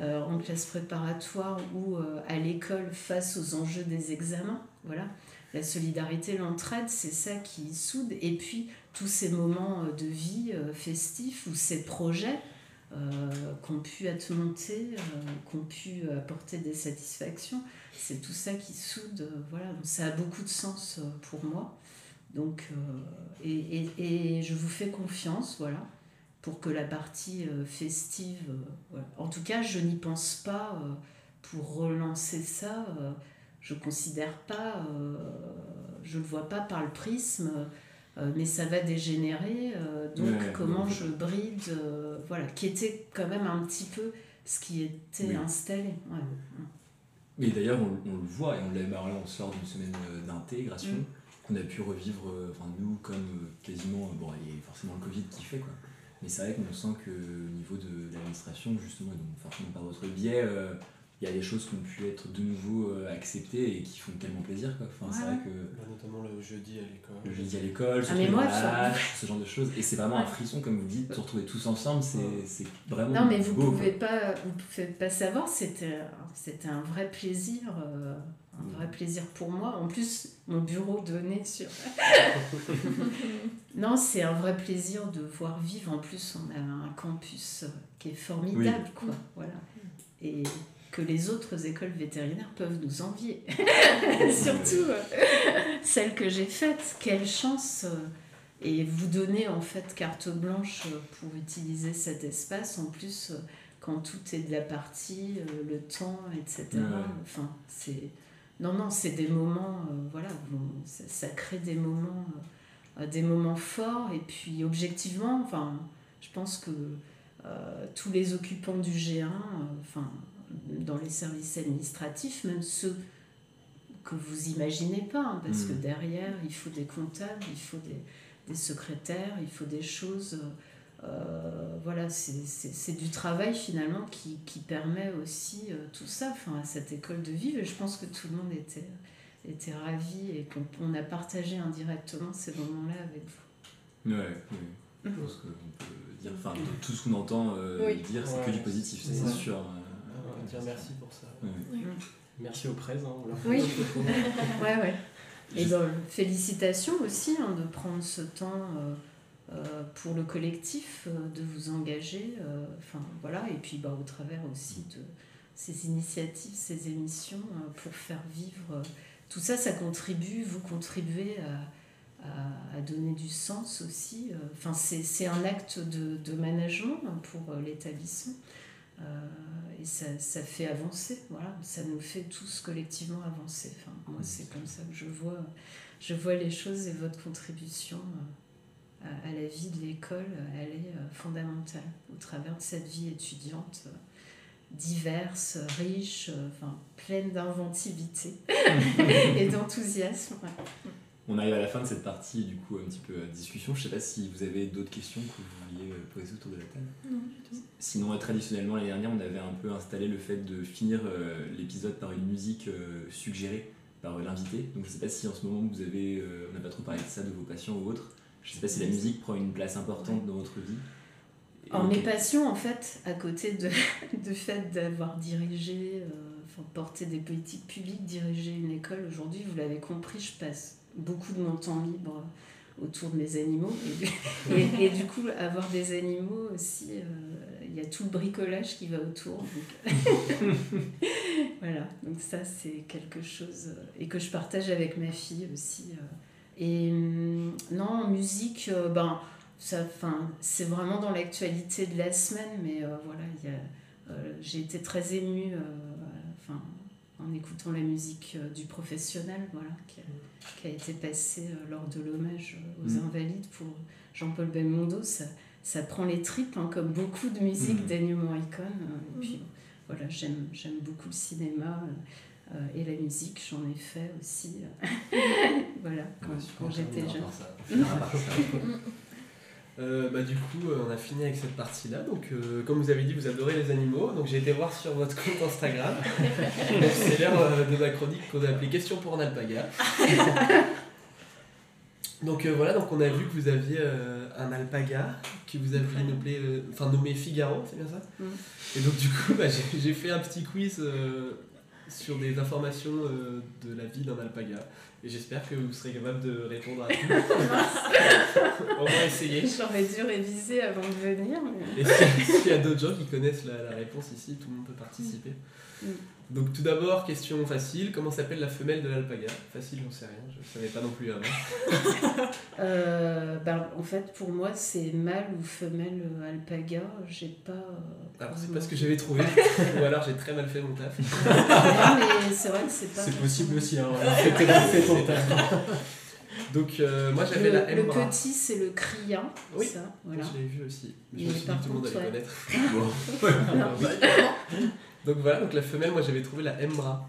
euh, en classe préparatoire ou à l'école face aux enjeux des examens, voilà. La solidarité, l'entraide, c'est ça qui soude. Et puis, tous ces moments de vie festifs ou ces projets qui ont pu être montées, qui ont pu apporter des satisfactions. C'est tout ça qui soude. voilà, donc ça a beaucoup de sens pour moi. Donc, et, et, et, je vous fais confiance, voilà, pour que la partie festive. En tout cas, je n'y pense pas pour relancer ça je considère pas, euh, je le vois pas par le prisme, euh, mais ça va dégénérer. Euh, donc comment je bride, voilà, qui était quand même un petit peu ce qui était installé. Ouais. Mais d'ailleurs, on, le voit, et on l'a bah, on sort d'une semaine d'intégration, mm. Qu'on a pu revivre, enfin nous, comme quasiment, bon, il y a forcément le Covid qui fait, quoi. Mais c'est vrai qu'on sent que au niveau de l'administration, justement, donc forcément par votre biais, il y a des choses qui ont pu être de nouveau euh, acceptées et qui font tellement plaisir. Quoi. Enfin, c'est vrai que... Bah, notamment le jeudi à l'école. Le jeudi à l'école, ah, ce genre de choses. Et c'est vraiment un frisson, comme vous dites, de se retrouver tous ensemble, c'est vraiment Non, mais vous ne pouvez, pas, vous pouvez pas savoir, c'était un vrai plaisir. Euh, un vrai plaisir pour moi. En plus, mon bureau donnait sur. non, c'est un vrai plaisir de voir vivre. En plus, on a un campus qui est formidable, quoi. Voilà. Et que les autres écoles vétérinaires peuvent nous envier. Surtout euh, celle que j'ai faite. Quelle chance euh, Et vous donner en fait carte blanche pour utiliser cet espace. En plus, euh, quand tout est de la partie, le temps, etc. Enfin, c'est... Non, non, c'est des moments, voilà, ça, crée des moments, des moments forts. Et puis, objectivement, enfin, je pense que tous les occupants du G1, enfin, dans les services administratifs, même ceux que vous imaginez pas, hein, parce que mm. derrière, il faut des comptables, il faut des, des secrétaires, il faut des choses. Euh, voilà, c'est du travail finalement qui, qui permet aussi euh, tout ça, enfin, à cette école de vivre. Et je pense que tout le monde était, était ravi et qu'on a partagé indirectement ces moments-là avec vous. Ouais, oui. Je pense qu'on peut dire, enfin, tout ce qu'on entend euh, dire, c'est que du positif, c'est sûr. Hein dire merci pour ça. Merci au présent. Oui, ouais, ouais. Et donc, félicitations aussi hein, de prendre ce temps pour le collectif, euh, de vous engager. Enfin, voilà, et puis bah, au travers aussi de ces initiatives, ces émissions, pour faire vivre tout ça, ça contribue, vous contribuez à, à, donner du sens aussi. Enfin, c'est un acte de, de management pour l'établissement. Euh, et ça, ça, fait avancer, voilà, ça nous fait tous collectivement avancer. Enfin, moi, c'est comme ça que je vois, je vois les choses et votre contribution euh, à, la vie de l'école, elle est euh, fondamentale au travers de cette vie étudiante diverse, riche, enfin, pleine d'inventivité et d'enthousiasme. On arrive à la fin de cette partie, du coup, un petit peu discussion. Je ne sais pas si vous avez d'autres questions que vous vouliez euh, poser autour de la table. Non, du tout. Sinon, euh, traditionnellement, l'année dernière, on avait un peu installé le fait de finir euh, l'épisode par une musique suggérée par l'invité. Donc, je ne sais pas si en ce moment, vous avez. on n'a pas trop parlé de ça, de vos passions ou autres. Je ne sais pas si la musique prend une place importante dans votre vie. En mes passions, en fait, à côté de, de fait d'avoir dirigé, enfin, porté des politiques publiques, dirigé une école, aujourd'hui, vous l'avez compris, je passe beaucoup de mon temps libre autour de mes animaux. Et, et, du coup, avoir des animaux aussi, euh, il y a tout le bricolage qui va autour. voilà, donc ça c'est quelque chose, euh, et que je partage avec ma fille aussi. Euh. Et hum, non, musique, ben, ça, c'est vraiment dans l'actualité de la semaine, mais voilà, j'ai été très émue enfin, en écoutant la musique du professionnel, voilà, qui, qui a été passé euh, lors de l'hommage aux mm. Invalides pour Jean-Paul Belmondo. Ça, ça prend les tripes, hein, comme beaucoup de musique mmh. d'Ennio Morricone. Euh, et puis voilà, j'aime, j'aime beaucoup le cinéma euh, et la musique, j'en ai fait aussi. voilà, quand, quand j'étais jeune. Euh, bah, du coup, euh, on a fini avec cette partie-là. Donc, euh, comme vous avez dit, vous adorez les animaux. Donc, j'ai été voir sur votre compte Instagram. C'est l'heure de ma chronique qu'on a appelée Question pour un alpaga. donc, voilà, donc on a vu que vous aviez un alpaga que vous aviez nommé, enfin, nommé Figaro, c'est bien ça? Mm. Et donc, du coup, bah, j'ai fait un petit quiz sur des informations euh, de la vie d'un alpaga. Et j'espère que vous serez capable de répondre à tout. On va essayer. J'aurais dû réviser avant de venir. Et s'il y a d'autres gens qui connaissent la, la, réponse ici, tout le monde peut participer. Mm. Donc tout d'abord, question facile, comment s'appelle la femelle de l'alpaga? Facile, j'en sais rien, je ne savais pas non plus avant. euh, ben, en fait, pour moi, c'est mâle ou femelle alpaga, j'ai pas... Euh, alors c'est pas ce que j'avais trouvé, ou alors j'ai très mal fait mon taf. non mais c'est vrai que c'est pas... C'est possible aussi, hein, c'était mal fait ton taf. Donc euh, moi j'avais la Le Mbra. petit c'est le crian, Oui, ça, voilà. je l'ai vu aussi. Mais je Mais me suis dit par que tout le monde allait connaître. Non. Donc voilà, donc la femelle, moi j'avais trouvé la Mbra.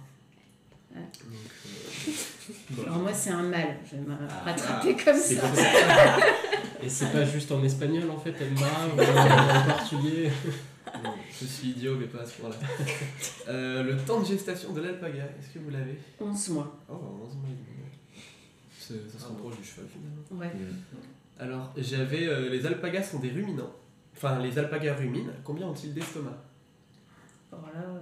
Ouais. Donc, euh, Alors moi c'est un mâle, je vais me Ah, rattraper comme ça. comme ça. Et c'est pas juste en espagnol en fait, Emma, ou en portugais? non, je suis idiot, mais pas à ce point-là. Euh, le temps de gestation de l'alpaga, est-ce que vous l'avez? 11 mois. Oh, 11 mois et demi. C'est- Ça se rapproche du cheval finalement. Ouais. Alors, j'avais. euh, les alpagas sont des ruminants. Enfin, les alpagas ruminent. Combien ont-ils d'estomac? Alors là,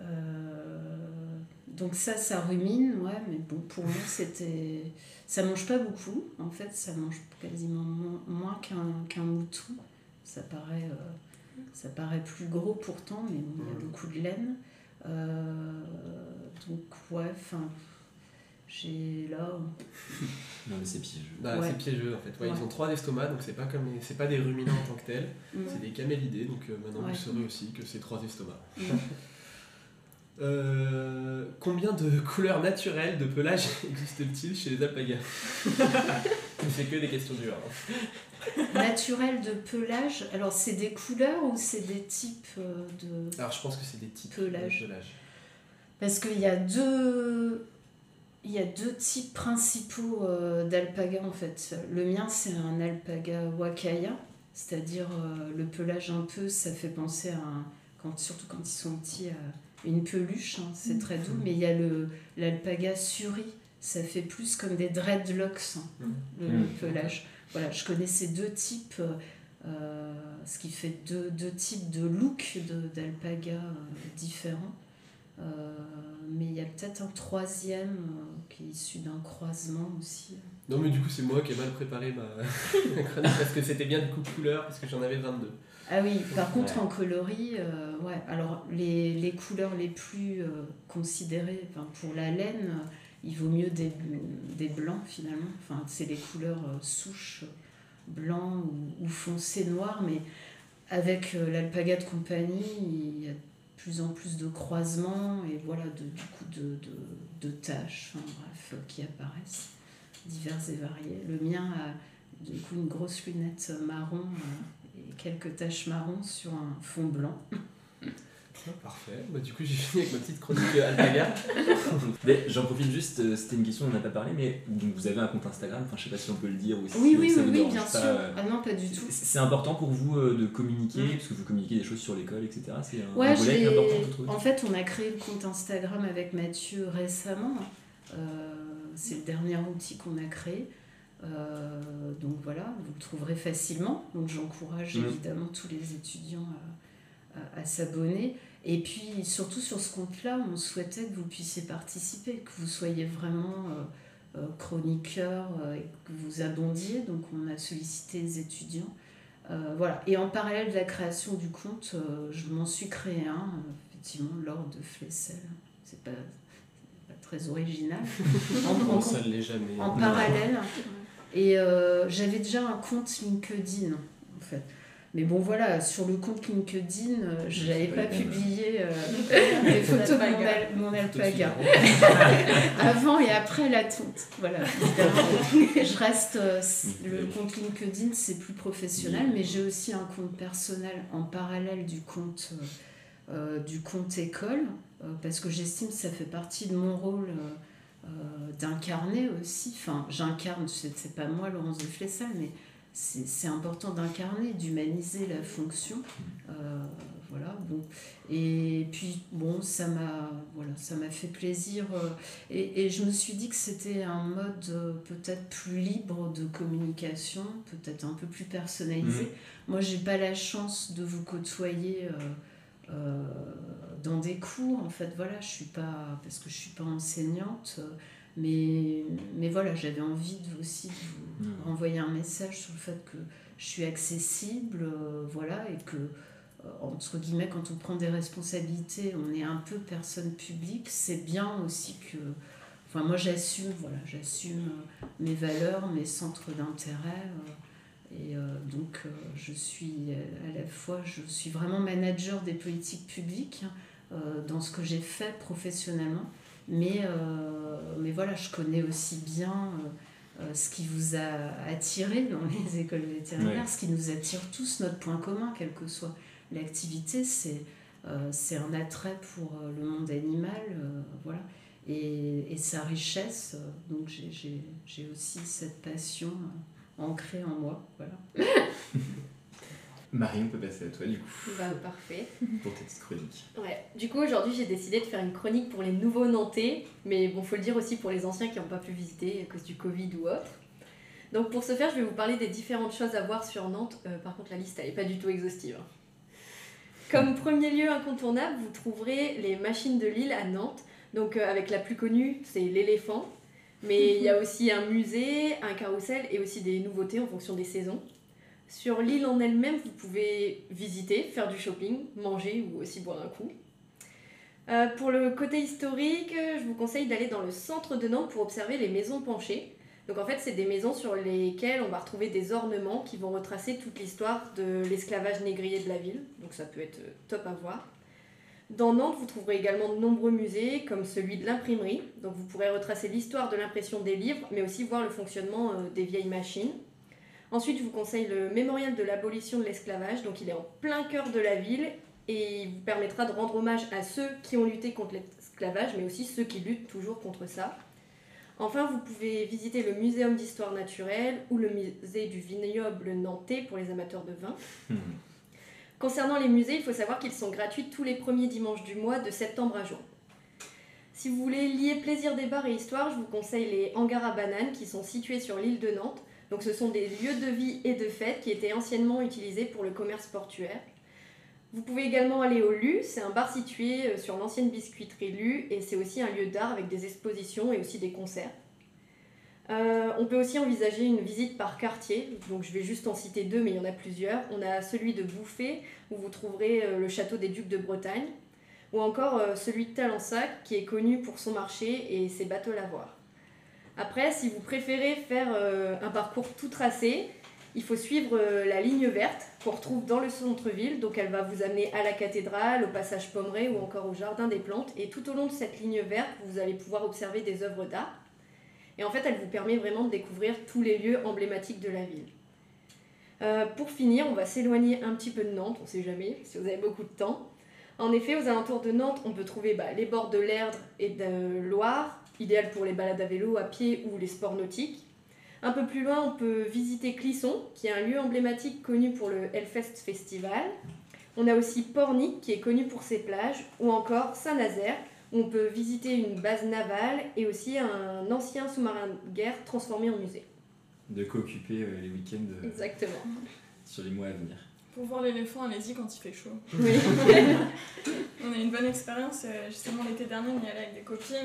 euh, donc ça, ça rumine, ouais, mais bon, pour nous, c'était... Ça mange pas beaucoup, en fait, ça mange quasiment moins, moins qu'un qu'un mouton. Ça paraît, euh, ça paraît plus gros pourtant, mais bon, il y a beaucoup de laine. Euh, donc, ouais, enfin, j'ai là... Non, mais c'est piégeux. Bah, Ouais. C'est piégeux en fait. Ouais, Ouais. Ils ont trois estomacs, donc c'est pas comme c'est pas des ruminants en tant que tels, c'est des camélidés, donc euh, maintenant Ouais. vous saurez aussi que c'est trois estomacs. Euh, combien de couleurs naturelles de pelage existe-t-il chez les alpagas? C'est que des questions dures. hein. Naturel de pelage, alors c'est des couleurs ou c'est des types euh, de... Alors je pense que c'est des types Pelage? de pelage. Parce qu'il y a deux. Il y a deux types principaux euh, d'alpaga en fait. Le mien c'est un alpaga wakaya, c'est-à-dire euh, le pelage un peu, ça fait penser à un, quand, surtout quand ils sont petits, à une peluche, hein, c'est très doux. Mais il y a le l'alpaga suri, ça fait plus comme des dreadlocks, hein, le, le pelage. Voilà, je connais ces deux types, euh, euh, ce qui fait deux, deux types de look de- d'alpaga euh, différents. Euh, mais il y a peut-être un troisième euh, qui est issu d'un croisement aussi. Non mais du coup c'est moi qui ai mal préparé ma, ma chronique parce que c'était bien du coup couleur parce que j'en avais 22. Ah oui, par contre Ouais. en coloris, euh, ouais. Alors les, les couleurs les plus euh, considérées, pour la laine, euh, il vaut mieux des, des blancs finalement. Enfin, c'est les couleurs souches blanc ou, ou foncé noir, mais avec l'alpaga de compagnie, il y a plus en plus de croisements et voilà, de, du coup de, taches, enfin, bref, euh, qui apparaissent, diverses et variées. Le mien a du coup une grosse lunette marron euh, et quelques taches marron sur un fond blanc. Parfait. Bah, du coup j'ai fini avec ma petite chronique euh, alpaga. Mais J'en profite juste, euh, c'était une question, on n'en a pas parlé, mais donc vous avez un compte Instagram, enfin je sais pas si on peut le dire ou si Oui, oui, ça oui, oui, bien pas, sûr. euh, Ah non, pas du tout. C'est important pour vous euh, de communiquer, Mm. parce que vous communiquez des choses sur l'école, etc. C'est un, Ouais, un volet important, vous trouvez En fait, on a créé le compte Instagram avec Mathieu récemment. Euh, c'est le dernier outil qu'on a créé. Euh, donc voilà, vous le trouverez facilement. Donc j'encourage Mhm. évidemment tous les étudiants à, à- à s'abonner. Et puis surtout sur ce compte-là, on souhaitait que vous puissiez participer, que vous soyez vraiment euh, euh, chroniqueur euh, et que vous abondiez. Donc on a sollicité les étudiants. Euh, voilà. Et en parallèle de la création du compte, je m'en suis créé un, effectivement, lors de Flessel. C'est pas, pas très original. en, ça ne l'est jamais. en parallèle. Et j'avais déjà un compte LinkedIn, en fait. Mais bon, voilà, sur le compte LinkedIn, euh, j'avais pas pas publié euh, des photos de mon, al- mon alpaga. Avant et après la tonte. Voilà, évidemment. je reste. euh, le compte LinkedIn, c'est plus professionnel, mais j'ai aussi un compte personnel en parallèle du compte, euh, du compte école, parce que j'estime que ça fait partie de mon rôle. d'incarner aussi, enfin j'incarne, c'est pas moi Laurence de Flessal, mais c'est important d'incarner, d'humaniser la fonction. Euh, voilà, bon. Et puis, bon, ça m'a voilà, ça fait plaisir. euh, et, et je me suis dit que c'était un mode euh, peut-être plus libre de communication, peut-être un peu plus personnalisé. Mhm. Moi, j'ai pas la chance de vous côtoyer euh, dans des cours. En fait, voilà, je suis pas, parce que je suis pas enseignante, mais, mais voilà, j'avais envie de, aussi de vous mmh. Envoyer un message sur le fait que je suis accessible, voilà, et que entre guillemets, quand on prend des responsabilités, on est un peu personne publique, c'est bien aussi que Enfin, moi, j'assume, voilà, j'assume euh, mes valeurs, mes centres d'intérêt. Euh, et euh, donc, je suis à la fois, je suis vraiment manager des politiques publiques dans ce que j'ai fait professionnellement. Mais, mais voilà, je connais aussi bien ce qui vous a attiré dans les écoles vétérinaires, ce qui nous attire tous, notre point commun, quelle que soit l'activité, c'est c'est un attrait pour le monde animal. voilà et, sa richesse. Donc j'ai aussi cette passion ancrée en moi. Voilà. Marie, on peut passer à toi du coup. Bah, parfait. Pour ta petite chronique. Ouais. Du coup, aujourd'hui, j'ai décidé de faire une chronique pour les nouveaux Nantais, mais bon, faut le dire aussi pour les anciens qui n'ont pas pu visiter à cause du Covid ou autre. Donc, pour ce faire, je vais vous parler des différentes choses à voir sur Nantes. Euh, par contre, la liste, elle n'est pas du tout exhaustive. Hein. Comme premier lieu incontournable, vous trouverez les machines de Lille à Nantes, donc euh, avec la plus connue, c'est l'éléphant. Mais il y a aussi un musée, un carrousel et aussi des nouveautés en fonction des saisons. Sur l'île en elle-même, vous pouvez visiter, faire du shopping, manger ou aussi boire un coup. Euh, pour le côté historique, je vous conseille d'aller dans le centre de Nantes pour observer les maisons penchées. Donc en fait, c'est des maisons sur lesquelles on va retrouver des ornements qui vont retracer toute l'histoire de l'esclavage négrier de la ville. Donc ça peut être top à voir. Dans Nantes, vous trouverez également de nombreux musées, comme celui de l'imprimerie. Donc vous pourrez retracer l'histoire de l'impression des livres, mais aussi voir le fonctionnement euh, des vieilles machines. Ensuite, je vous conseille le mémorial de l'abolition de l'esclavage. Donc il est en plein cœur de la ville et il vous permettra de rendre hommage à ceux qui ont lutté contre l'esclavage, mais aussi ceux qui luttent toujours contre ça. Enfin, vous pouvez visiter le Muséum d'histoire naturelle ou le musée du vignoble nantais pour les amateurs de vin. Mmh. Concernant les musées, il faut savoir qu'ils sont gratuits tous les premiers dimanches du mois de septembre à juin. Si vous voulez lier plaisir des bars et histoire, je vous conseille les hangars à bananes qui sont situés sur l'île de Nantes. Donc ce sont des lieux de vie et de fête qui étaient anciennement utilisés pour le commerce portuaire. Vous pouvez également aller au LU, c'est un bar situé euh, sur l'ancienne biscuiterie LU et c'est aussi un lieu d'art avec des expositions et aussi des concerts. Euh, on peut aussi envisager une visite par quartier, donc je vais juste en citer deux, mais il y en a plusieurs. On a celui de Bouffé, où vous trouverez euh, le château des Ducs de Bretagne, ou encore celui de Talensac, qui est connu pour son marché et ses bateaux lavoirs. Après, si vous préférez faire un parcours tout tracé, il faut suivre la ligne verte qu'on retrouve dans le centre-ville, donc elle va vous amener à la cathédrale, au passage Pommeret ou encore au jardin des plantes, et tout au long de cette ligne verte, vous allez pouvoir observer des œuvres d'art. Et en fait, elle vous permet vraiment de découvrir tous les lieux emblématiques de la ville. Euh, pour finir, on va s'éloigner un petit peu de Nantes, on ne sait jamais, si vous avez beaucoup de temps. En effet, aux alentours de Nantes, on peut trouver bah, les bords de l'Erdre et de Loire, idéal pour les balades à vélo, à pied ou les sports nautiques. Un peu plus loin, on peut visiter Clisson, qui est un lieu emblématique connu pour le Hellfest Festival. On a aussi Pornic, qui est connu pour ses plages, ou encore Saint-Nazaire, on peut visiter une base navale et aussi un ancien sous-marin de guerre transformé en musée. De quoi occuper euh, les week-ends euh, Exactement. sur les mois à venir. Pour voir l'éléphant, allez-y quand il fait chaud. Oui. on a eu une bonne expérience. Euh, justement, l'été dernier, on y allait avec des copines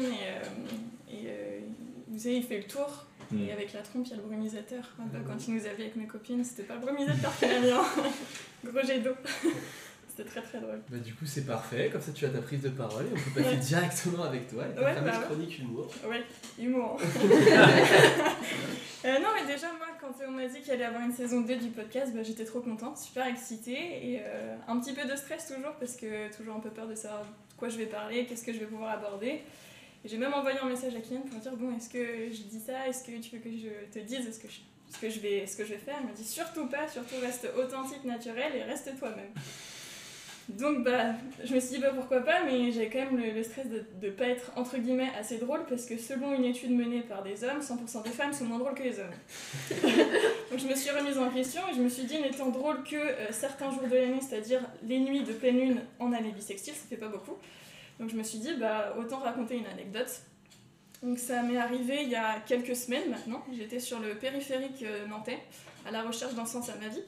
et, et vous savez, il fait le tour. Mm. Et avec la trompe, il y a le brumisateur. Bah, quand il nous avait avec mes copines, c'était pas le brumisateur qui l'a mis gros jet d'eau. C'était très très drôle. Bah, du coup, c'est parfait. Comme ça, tu as ta prise de parole et on peut passer directement avec toi. ta fameuse bah chronique humour. Ouais, humour. euh, non, mais déjà, moi, quand on m'a dit qu'il allait avoir une saison 2 du podcast, bah, j'étais trop contente, super excitée et euh, un petit peu de stress toujours parce que toujours un peu peur de savoir de quoi je vais parler, qu'est-ce que je vais pouvoir aborder. J'ai même envoyé un message à Kylian pour dire bon, est-ce que je dis ça? Est-ce que tu veux que je te dise ce que je, ce que je, vais, ce que je vais faire? Il m'a dit surtout pas, surtout reste authentique, naturel et reste toi-même. Donc bah, je me suis dit bah pourquoi pas, mais j'avais quand même le, stress de ne pas être entre guillemets assez drôle parce que selon une étude menée par des hommes, 100% des femmes sont moins drôles que les hommes. Donc je me suis remise en question et je me suis dit n'étant drôle que euh, certains jours de l'année, c'est-à-dire les nuits de pleine lune en année bissextile, ça fait pas beaucoup. Donc je me suis dit bah autant raconter une anecdote. Donc ça m'est arrivé il y a quelques semaines maintenant. J'étais sur le périphérique euh, nantais à la recherche d'un sens à ma vie.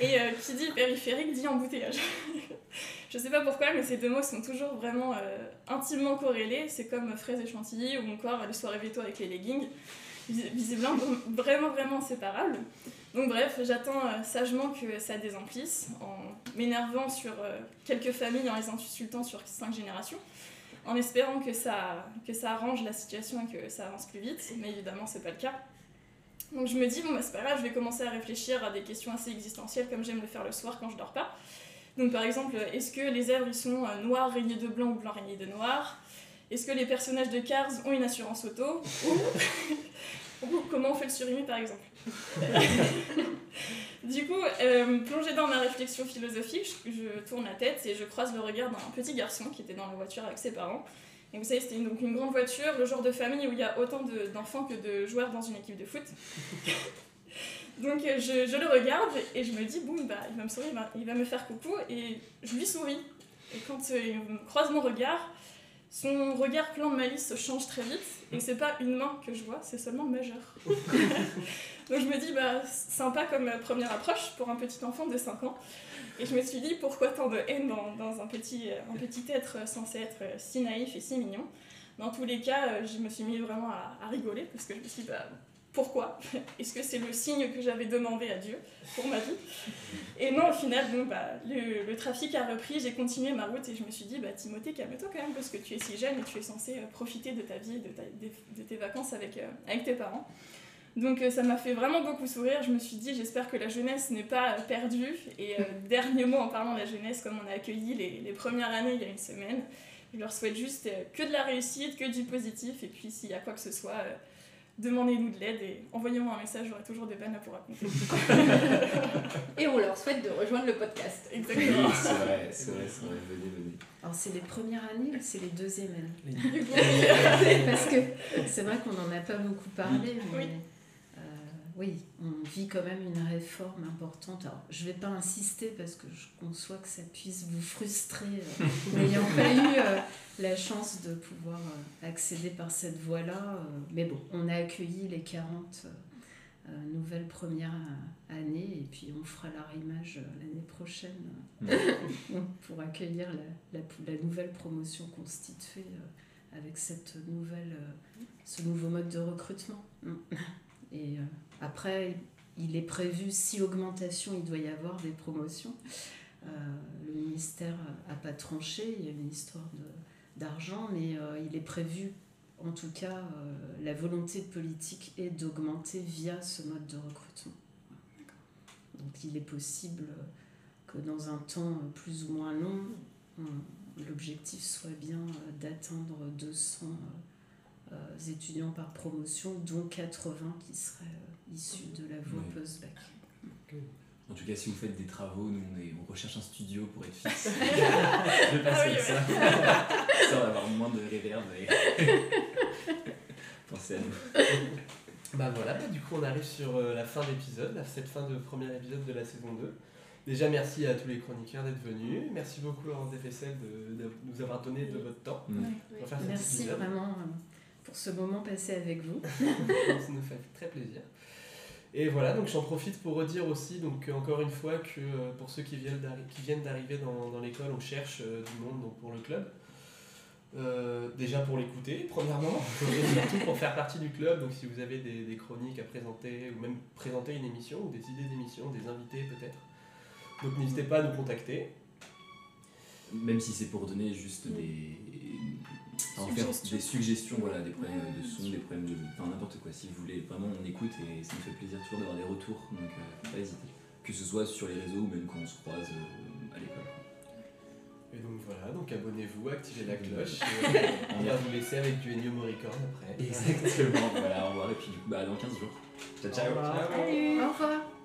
Et euh, qui dit périphérique dit embouteillage. Je sais pas pourquoi, mais ces deux mots sont toujours vraiment euh, intimement corrélés. C'est comme fraise et chantilly ou encore les soirées veto avec les leggings. Visiblement vraiment, vraiment inséparables. Donc bref, j'attends euh, sagement que ça désemplisse en m'énervant sur quelques familles, en les insultant sur cinq générations, en espérant que ça, que ça arrange la situation et que ça avance plus vite. Mais évidemment, c'est pas le cas. Donc je me dis, bon, bah, c'est pas grave, je vais commencer à réfléchir à des questions assez existentielles comme j'aime le faire le soir quand je dors pas. Donc par exemple, est-ce que les œuvres ils sont euh, noirs rayés de blanc ou blanc rayés de noir? Est-ce que les personnages de Cars ont une assurance auto? Ou... comment on fait le surimi par exemple? Du coup, euh, plongé dans ma réflexion philosophique, je, tourne la tête et je croise le regard d'un petit garçon qui était dans la voiture avec ses parents. Et vous savez, c'était une, une grande voiture, le genre de famille où il y a autant d'enfants que de joueurs dans une équipe de foot. Donc euh, je, je, le regarde et je me dis, bon, bah, il va me sourire, il va, il va me faire coucou et je lui souris. Et quand euh, il croise mon regard, son regard plein de malice change très vite et c'est pas une main que je vois, c'est seulement majeur. Donc je me dis, bah, sympa comme première approche pour un petit enfant de 5 ans. Et je me suis dit, pourquoi tant de haine dans, dans un, petit, un petit être censé être si naïf et si mignon? Dans tous les cas, je me suis mis vraiment à, rigoler parce que je me suis dit, bah, pourquoi? Est-ce que c'est le signe que j'avais demandé à Dieu pour ma vie? Et non, au final, bon, bah, le, le trafic a repris, j'ai continué ma route et je me suis dit, bah, Timothée, calme-toi quand même, parce que tu es si jeune et tu es censé profiter de ta vie, de, ta, de tes vacances avec, euh, avec tes parents. Donc euh, ça m'a fait vraiment beaucoup sourire, je me suis dit, j'espère que la jeunesse n'est pas perdue. Et euh, dernier mot en parlant de la jeunesse, comme on a accueilli les, les, premières années il y a une semaine, je leur souhaite juste que de la réussite, que du positif, et puis s'il y a quoi que ce soit demandez-nous de l'aide et envoyez-moi un message, j'aurai toujours des vannes à vous raconter. et on leur souhaite de rejoindre le podcast. Exactement. Oui, c'est vrai, c'est vrai, c'est vrai, venez, venez. Alors c'est les premières années ou c'est les deuxièmes années? Parce que c'est vrai qu'on n'en a pas beaucoup parlé, mais oui. Oui, on vit quand même une réforme importante. Alors je ne vais pas insister parce que je conçois que ça puisse vous frustrer, euh, n'ayant pas eu euh, la chance de pouvoir euh, accéder par cette voie-là. Euh, mais bon, on a accueilli les 40 euh, nouvelles premières années et puis on fera l'arrimage l'année prochaine pour accueillir la, la, la, nouvelle promotion constituée avec cette nouvelle, ce nouveau mode de recrutement. Et après, il est prévu, si augmentation il doit y avoir des promotions, le ministère n'a pas tranché, il y a une histoire d'argent, mais euh, il est prévu, en tout cas, euh, la volonté politique est d'augmenter via ce mode de recrutement. Donc il est possible que dans un temps plus ou moins long, l'objectif soit bien euh, d'atteindre 200 étudiants par promotion, dont 80 qui seraient issus de la voie oui. post-bac. En tout cas, si vous faites des travaux, nous on, est, on recherche un studio pour être fixe. Je passe Ah comme oui, ça. ça va avoir moins de réverb. Et... Pensez à nous. Bah voilà, bah, du coup on arrive sur euh, la fin de l'épisode, cette fin de premier épisode de la saison 2. Déjà merci à tous les chroniqueurs d'être venus. Merci beaucoup Laurence Desfessel de, de, nous avoir donné de votre temps. Mm. pour faire cet Merci épisode. vraiment euh, pour ce moment passé avec vous. Ça nous fait très plaisir. Et voilà, donc j'en profite pour redire aussi, donc euh, encore une fois, que euh, pour ceux qui viennent d'arri- qui viennent d'arriver dans, dans l'école, on cherche euh, du monde donc, pour le club. Euh, déjà pour l'écouter, premièrement, et surtout pour faire partie du club. Donc si vous avez des, des chroniques à présenter, ou même présenter une émission, ou des idées d'émission, des invités peut-être, donc n'hésitez pas à nous contacter. Même si c'est pour donner juste des. Enfin, faire des suggestions, voilà, des problèmes Ouais, de son, des problèmes de. Enfin, n'importe quoi. Si vous voulez, vraiment, on écoute et ça nous fait plaisir toujours d'avoir des retours. Donc, euh, faut pas hésiter. Que ce soit sur les réseaux ou même quand on se croise euh, à l'école. Et donc voilà, donc abonnez-vous, activez la cloche. et, euh, on va vous laisser avec du Ennio Morricone après. Exactement, voilà, au revoir et puis du coup, bah, dans 15 jours. Ciao, ciao. Ciao. Au revoir.